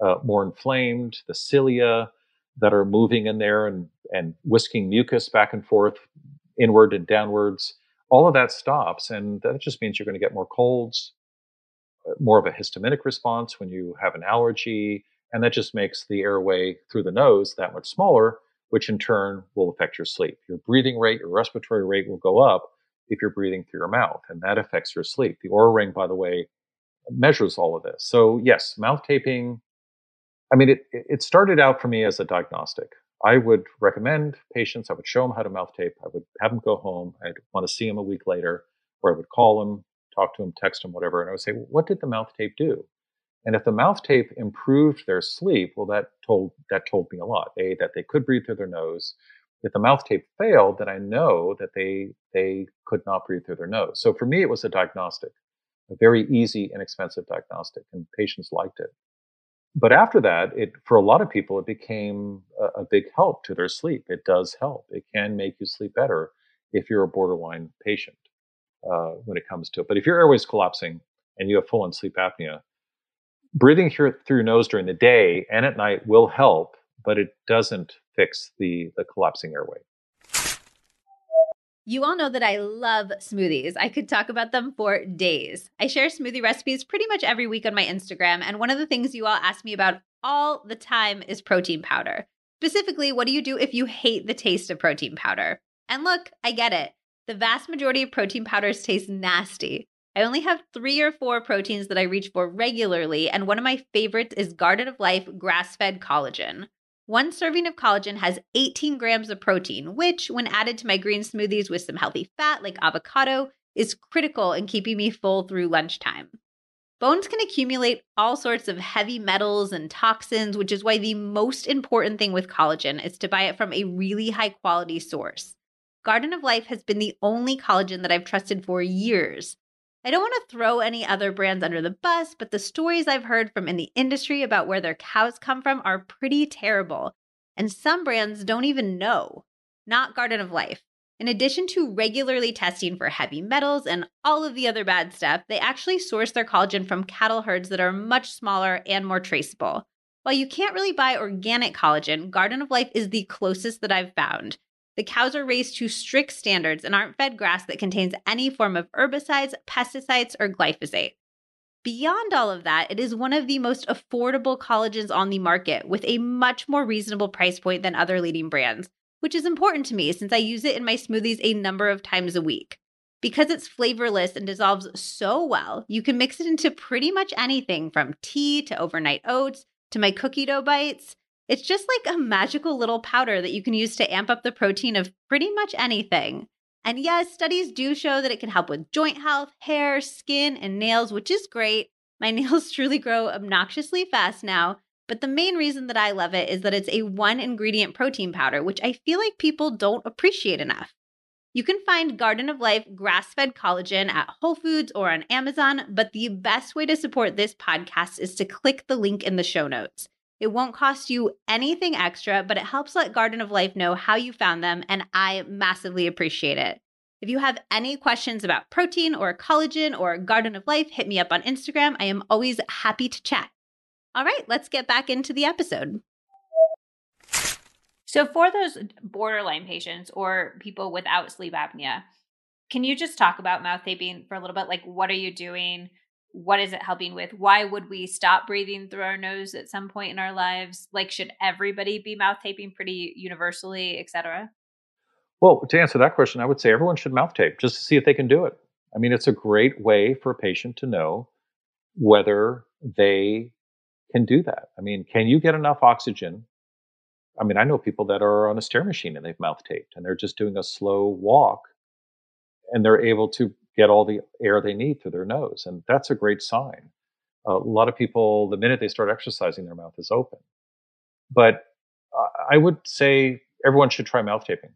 uh, more inflamed. The cilia that are moving in there and, and whisking mucus back and forth, inward and downwards, all of that stops. And that just means you're going to get more colds, more of a histaminic response when you have an allergy. And that just makes the airway through the nose that much smaller, which in turn will affect your sleep. Your breathing rate, your respiratory rate will go up if you're breathing through your mouth, and that affects your sleep. The Oura Ring, by the way, measures all of this. So yes, mouth taping. I mean, it it started out for me as a diagnostic. I would recommend patients. I would show them how to mouth tape. I would have them go home. I'd want to see them a week later, or I would call them, talk to them, text them, whatever, and I would say, "What did the mouth tape do?" And if the mouth tape improved their sleep, well, that told that told me a lot. A that they could breathe through their nose. If the mouth tape failed, then I know that they they could not breathe through their nose. So for me, it was a diagnostic, a very easy, inexpensive diagnostic, and patients liked it. But after that, it for a lot of people, it became a, a big help to their sleep. It does help. It can make you sleep better if you're a borderline patient uh, when it comes to it. But if your airway's collapsing and you have full on sleep apnea, breathing through, through your nose during the day and at night will help, but it doesn't fix the, the collapsing airway. You all know that I love smoothies. I could talk about them for days. I share smoothie recipes pretty much every week on my Instagram, and one of the things you all ask me about all the time is protein powder. Specifically, what do you do if you hate the taste of protein powder? And look, I get it. The vast majority of protein powders taste nasty. I only have three or four proteins that I reach for regularly, and one of my favorites is Garden of Life grass fed collagen. One serving of collagen has 18 grams of protein, which, when added to my green smoothies with some healthy fat like avocado, is critical in keeping me full through lunchtime. Bones can accumulate all sorts of heavy metals and toxins, which is why the most important thing with collagen is to buy it from a really high quality source. Garden of Life has been the only collagen that I've trusted for years, I don't want to throw any other brands under the bus, but the stories I've heard from in the industry about where their cows come from are pretty terrible. And some brands don't even know. Not Garden of Life. In addition to regularly testing for heavy metals and all of the other bad stuff, they actually source their collagen from cattle herds that are much smaller and more traceable. While you can't really buy organic collagen, Garden of Life is the closest that I've found. The cows are raised to strict standards and aren't fed grass that contains any form of herbicides, pesticides, or glyphosate. Beyond all of that, it is one of the most affordable collagens on the market with a much more reasonable price point than other leading brands, which is important to me since I use it in my smoothies a number of times a week. Because it's flavorless and dissolves so well, you can mix it into pretty much anything from tea to overnight oats to my cookie dough bites. It's just like a magical little powder that you can use to amp up the protein of pretty much anything. And yes, studies do show that it can help with joint health, hair, skin, and nails, which is great. My [LAUGHS] nails truly grow obnoxiously fast now. But the main reason that I love it is that it's a one ingredient protein powder, which I feel like people don't appreciate enough. You can find Garden of Life grass fed collagen at Whole Foods or on Amazon, but the best way to support this podcast is to click the link in the show notes. It won't cost you anything extra, but it helps let Garden of Life know how you found them, and I massively appreciate it. If you have any questions about protein or collagen or Garden of Life, hit me up on Instagram. I am always happy to chat. All right, let's get back into the episode. So, for those borderline patients or people without sleep apnea, can you just talk about mouth taping for a little bit? Like, what are you doing? What is it helping with? Why would we stop breathing through our nose at some point in our lives? Like should everybody be mouth taping pretty universally etc well to answer that question i would say everyone should mouth tape just to see if they can do it. I mean it's a great way for a patient to know whether they can do that. I mean can you get enough oxygen? I mean i know people that are on a stair machine and they've mouth taped and they're just doing a slow walk and they're able to get all the air they need through their nose. And that's a great sign. a lot of people, the minute they start exercising, their mouth is open. But I would say everyone should try mouth taping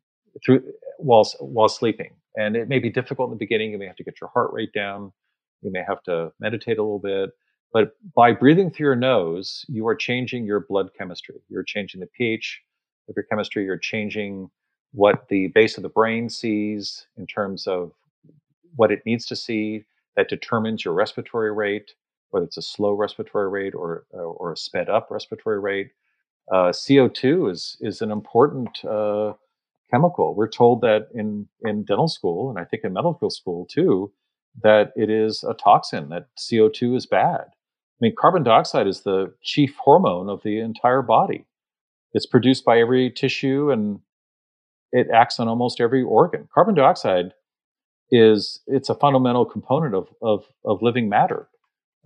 through while while sleeping. And it may be difficult in the beginning. You may have to get your heart rate down. You may have to meditate a little bit. But by breathing through your nose, you are changing your blood chemistry. You're changing the pH of your chemistry. You're changing what the base of the brain sees in terms of what it needs to see that determines your respiratory rate, whether it's a slow respiratory rate or uh, or a sped up respiratory rate. Uh, CO2 is is an important uh, chemical. We're told that in in dental school and I think in medical school too that it is a toxin that CO2 is bad. I mean, carbon dioxide is the chief hormone of the entire body. It's produced by every tissue and it acts on almost every organ. Carbon dioxide is it's a fundamental component of of, of living matter,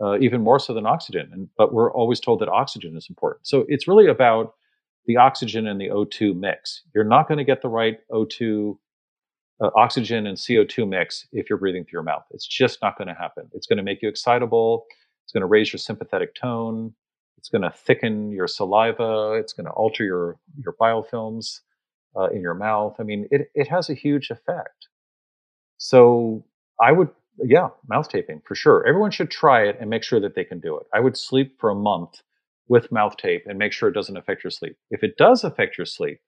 uh, even more so than oxygen. And but we're always told that oxygen is important. So it's really about the oxygen and the O2 mix. You're not going to get the right O2 uh, oxygen and CO2 mix if you're breathing through your mouth. It's just not going to happen. It's going to make you excitable. It's going to raise your sympathetic tone. It's going to thicken your saliva. It's going to alter your your biofilms uh, in your mouth. I mean, it it has a huge effect. So I would, yeah, mouth taping for sure. Everyone should try it and make sure that they can do it. I would sleep for a month with mouth tape and make sure it doesn't affect your sleep. If it does affect your sleep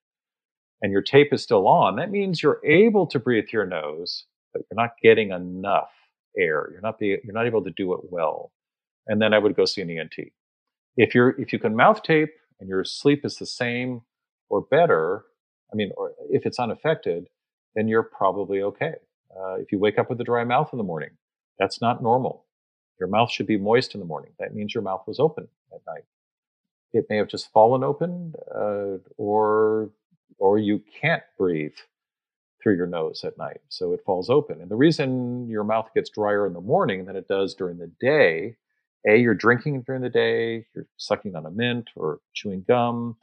and your tape is still on, that means you're able to breathe through your nose, but you're not getting enough air. You're not be, you're not able to do it well. And then I would go see an ENT. If you're if you can mouth tape and your sleep is the same or better, I mean, or if it's unaffected, then you're probably okay. Uh, if you wake up with a dry mouth in the morning, that's not normal. Your mouth should be moist in the morning. That means your mouth was open at night. It may have just fallen open, uh, or or you can't breathe through your nose at night, so it falls open. And the reason your mouth gets drier in the morning than it does during the day, a you're drinking during the day, you're sucking on a mint or chewing gum,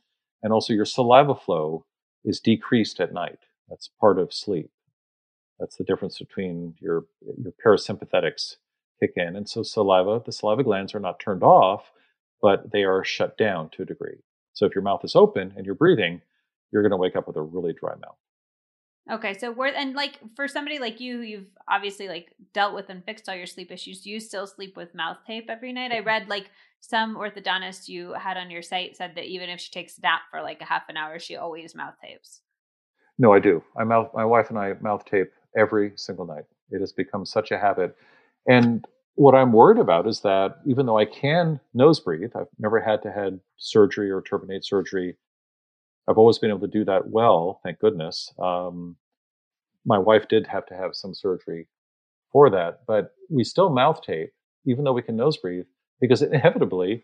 and also your saliva flow is decreased at night. That's part of sleep. That's the difference between your your parasympathetics kick in, and so saliva, the saliva glands are not turned off, but they are shut down to a degree. So if your mouth is open and you're breathing, you're going to wake up with a really dry mouth. Okay, so and like for somebody like you, you've obviously like dealt with and fixed all your sleep issues. Do you still sleep with mouth tape every night? I mm-hmm. read like some orthodontist you had on your site said that even if she takes a nap for like a half an hour, she always mouth tapes. No, I do. I mouth my wife and I mouth tape every single night. It has become such a habit. And what I'm worried about is that even though I can nose breathe, I've never had to had surgery or turbinate surgery. I've always been able to do that well, thank goodness. Um, my wife did have to have some surgery for that, but we still mouth tape, even though we can nose breathe, because inevitably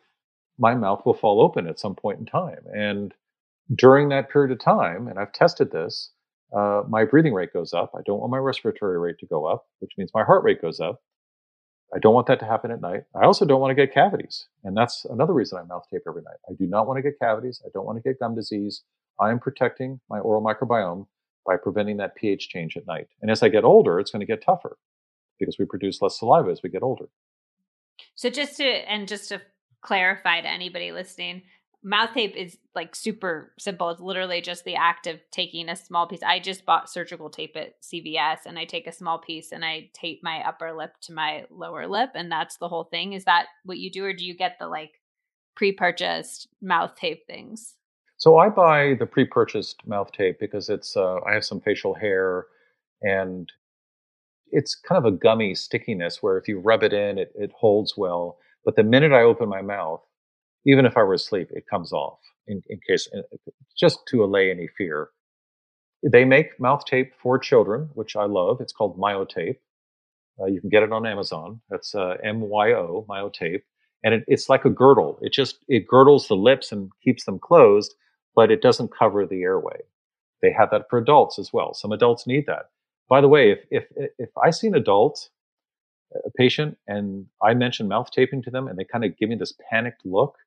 my mouth will fall open at some point in time. And during that period of time, and I've tested this, uh, my breathing rate goes up. I don't want my respiratory rate to go up, which means my heart rate goes up. I don't want that to happen at night. I also don't want to get cavities. And that's another reason I mouth tape every night. I do not want to get cavities. I don't want to get gum disease. I am protecting my oral microbiome by preventing that pH change at night. And as I get older, it's going to get tougher because we produce less saliva as we get older. So just to and just to clarify to anybody listening, mouth tape is like super simple. It's literally just the act of taking a small piece. I just bought surgical tape at CVS and I take a small piece and I tape my upper lip to my lower lip and that's the whole thing. Is that what you do or do you get the like pre-purchased mouth tape things? So I buy the pre-purchased mouth tape because it's uh, I have some facial hair and it's kind of a gummy stickiness where if you rub it in it, it holds well. But the minute I open my mouth, even if I were asleep, it comes off in, in case, just to allay any fear. They make mouth tape for children, which I love. It's called MyoTape. Uh, you can get it on Amazon. That's uh, M-Y-O, MyoTape. And it, it's like a girdle. It just, it girdles the lips and keeps them closed, but it doesn't cover the airway. They have that for adults as well. Some adults need that. By the way, if, if, if I see an adult, a patient, and I mention mouth taping to them and they kind of give me this panicked look,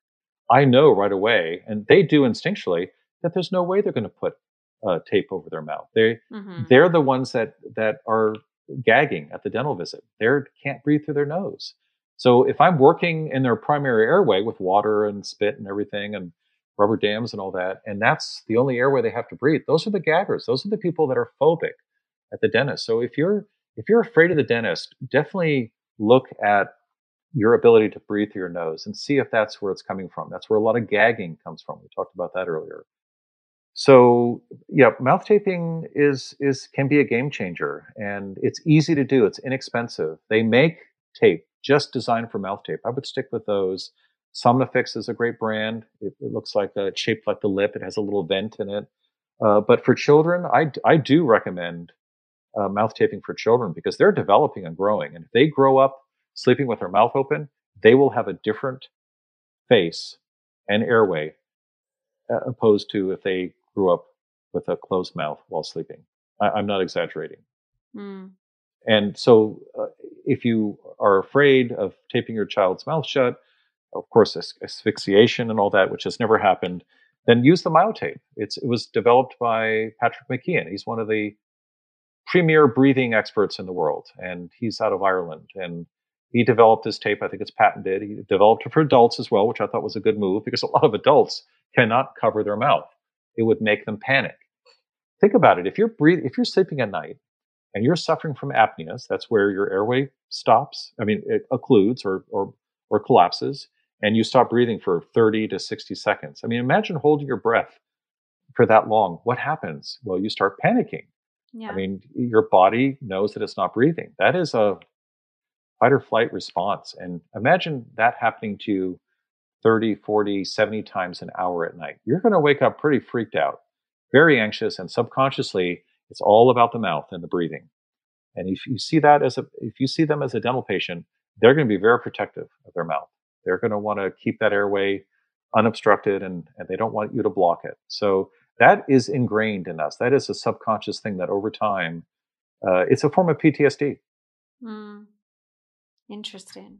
I know right away, and they do instinctually, that there's no way they're going to put uh, tape over their mouth. They mm-hmm. they're the ones that that are gagging at the dental visit. They can't breathe through their nose. So if I'm working in their primary airway with water and spit and everything and rubber dams and all that, and that's the only airway they have to breathe, those are the gaggers. Those are the people that are phobic at the dentist. So if you're if you're afraid of the dentist, definitely look at your ability to breathe through your nose and see if that's where it's coming from. That's where a lot of gagging comes from. We talked about that earlier. So yeah, mouth taping is is can be a game changer, and it's easy to do. It's inexpensive. They make tape just designed for mouth tape. I would stick with those. Somnifix is a great brand. It, it looks like a, it's shaped like the lip. It has a little vent in it. Uh, but for children, I I do recommend uh, mouth taping for children because they're developing and growing, and if they grow up sleeping with their mouth open, they will have a different face and airway uh, opposed to if they grew up with a closed mouth while sleeping. I, am not exaggerating. Mm. And so, uh, if you are afraid of taping your child's mouth shut, of course, asphyxiation and all that, which has never happened, then use the myotape. It's, it was developed by Patrick McKeown. He's one of the premier breathing experts in the world, and he's out of Ireland. And he developed this tape. I think it's patented. He developed it for adults as well, which I thought was a good move because a lot of adults cannot cover their mouth. It would make them panic. Think about it. If you're breathing, if you're sleeping at night and you're suffering from apneas, that's where your airway stops. I mean, it occludes or, or, or collapses and you stop breathing for 30 to 60 seconds. I mean, imagine holding your breath for that long. What happens? Well, you start panicking. Yeah. I mean, your body knows that it's not breathing. That is a fight or flight response. And imagine that happening to you 30, 40, 70 times an hour at night. You're going to wake up pretty freaked out, very anxious, and subconsciously, it's all about the mouth and the breathing. And if you see that as a, if you see them as a dental patient, they're going to be very protective of their mouth. They're going to want to keep that airway unobstructed and, and they don't want you to block it. So that is ingrained in us. That is a subconscious thing that over time, uh, it's a form of PTSD. Mm. Interesting.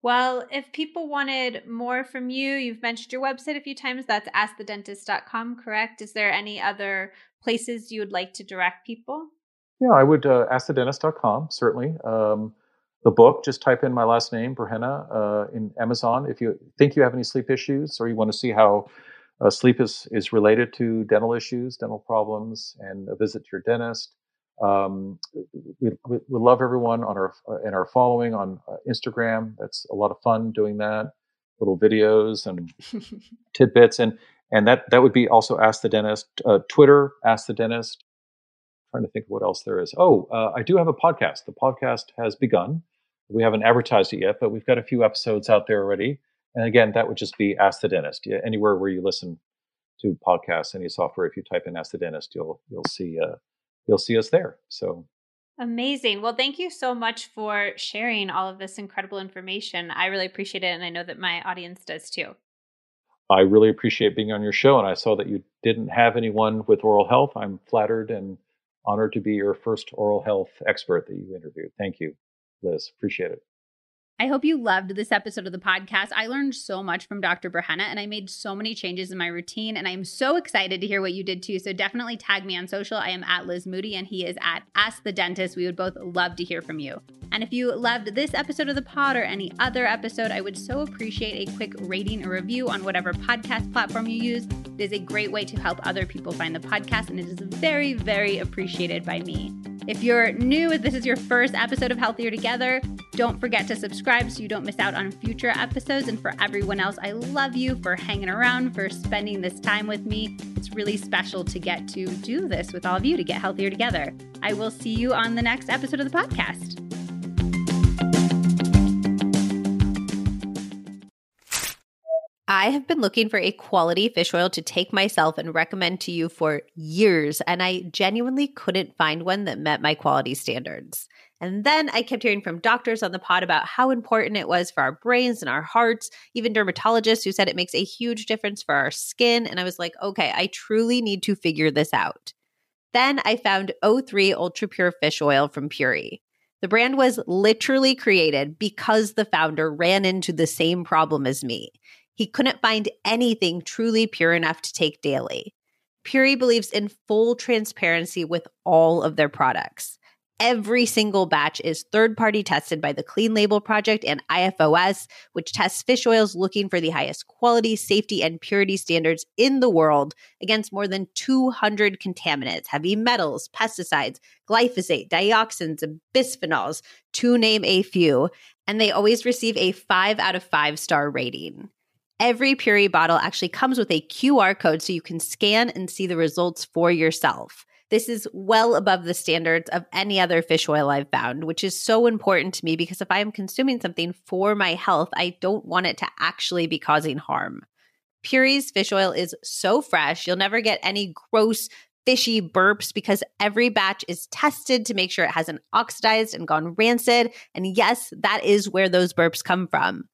Well, if people wanted more from you, you've mentioned your website a few times. That's askthedentist.com, correct? Is there any other places you would like to direct people? Yeah, I would uh, askthedentist.com, certainly. Um, the book, just type in my last name, Burhenne, uh, in Amazon. If you think you have any sleep issues or you want to see how uh, sleep is, is related to dental issues, dental problems, and a visit to your dentist, um, we, we, we, love everyone on our uh, in our following on uh, Instagram. That's a lot of fun doing that. Little videos and [LAUGHS] tidbits, and and that that would be also Ask the Dentist. Uh, Twitter, Ask the Dentist. I'm trying to think of what else there is. Oh, uh, I do have a podcast. The podcast has begun. We haven't advertised it yet, but we've got a few episodes out there already. And again, that would just be Ask the Dentist. Yeah, anywhere where you listen to podcasts, any software, if you type in Ask the Dentist, you'll you'll see uh, you'll see us there. So amazing. Well, thank you so much for sharing all of this incredible information. I really appreciate it. And I know that my audience does too. I really appreciate being on your show. And I saw that you didn't have anyone with oral health. I'm flattered and honored to be your first oral health expert that you interviewed. Thank you, Liz. Appreciate it. I hope you loved this episode of the podcast. I learned so much from Dr. Burhenne and I made so many changes in my routine. And I am so excited to hear what you did too. So definitely tag me on social. I am at Liz Moody and he is at Ask the Dentist. We would both love to hear from you. And if you loved this episode of the pod or any other episode, I would so appreciate a quick rating or review on whatever podcast platform you use. It is a great way to help other people find the podcast and it is very, very appreciated by me. If you're new, if this is your first episode of Healthier Together, don't forget to subscribe so you don't miss out on future episodes. And for everyone else, I love you for hanging around, for spending this time with me. It's really special to get to do this with all of you to get healthier together. I will see you on the next episode of the podcast. I have been looking for a quality fish oil to take myself and recommend to you for years, and I genuinely couldn't find one that met my quality standards. And then I kept hearing from doctors on the pod about how important it was for our brains and our hearts, even dermatologists who said it makes a huge difference for our skin. And I was like, okay, I truly need to figure this out. Then I found O3 Ultra Pure Fish Oil from Puori. The brand was literally created because the founder ran into the same problem as me. He couldn't find anything truly pure enough to take daily. Puori believes in full transparency with all of their products. Every single batch is third party tested by the Clean Label Project and IFOS, which tests fish oils looking for the highest quality, safety, and purity standards in the world against more than 200 contaminants, heavy metals, pesticides, glyphosate, dioxins, and bisphenols, to name a few. And they always receive a five out of five star rating. Every Puori bottle actually comes with a QR code so you can scan and see the results for yourself. This is well above the standards of any other fish oil I've found, which is so important to me because if I am consuming something for my health, I don't want it to actually be causing harm. Puori's fish oil is so fresh, you'll never get any gross, fishy burps because every batch is tested to make sure it hasn't oxidized and gone rancid. And yes, that is where those burps come from.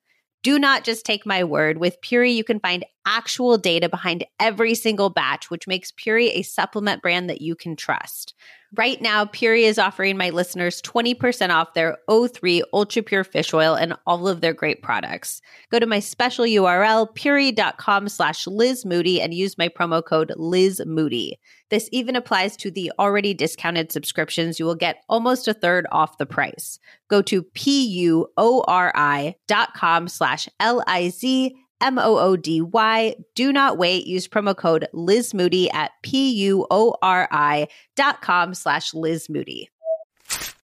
Do not just take my word. With Puori, you can find actual data behind every single batch, which makes Puori a supplement brand that you can trust. Right now, Puori is offering my listeners 20% off their O3 Ultra Pure Fish Oil and all of their great products. Go to my special URL, puori.com slash Liz Moody, and use my promo code Liz Moody. This even applies to the already discounted subscriptions. You will get almost a third off the price. Go to P-U-O-R-I dot com slash L-I-Z M O O D Y. Do not wait. Use promo code Liz Moody at P U O R I dot com slash Liz Moody.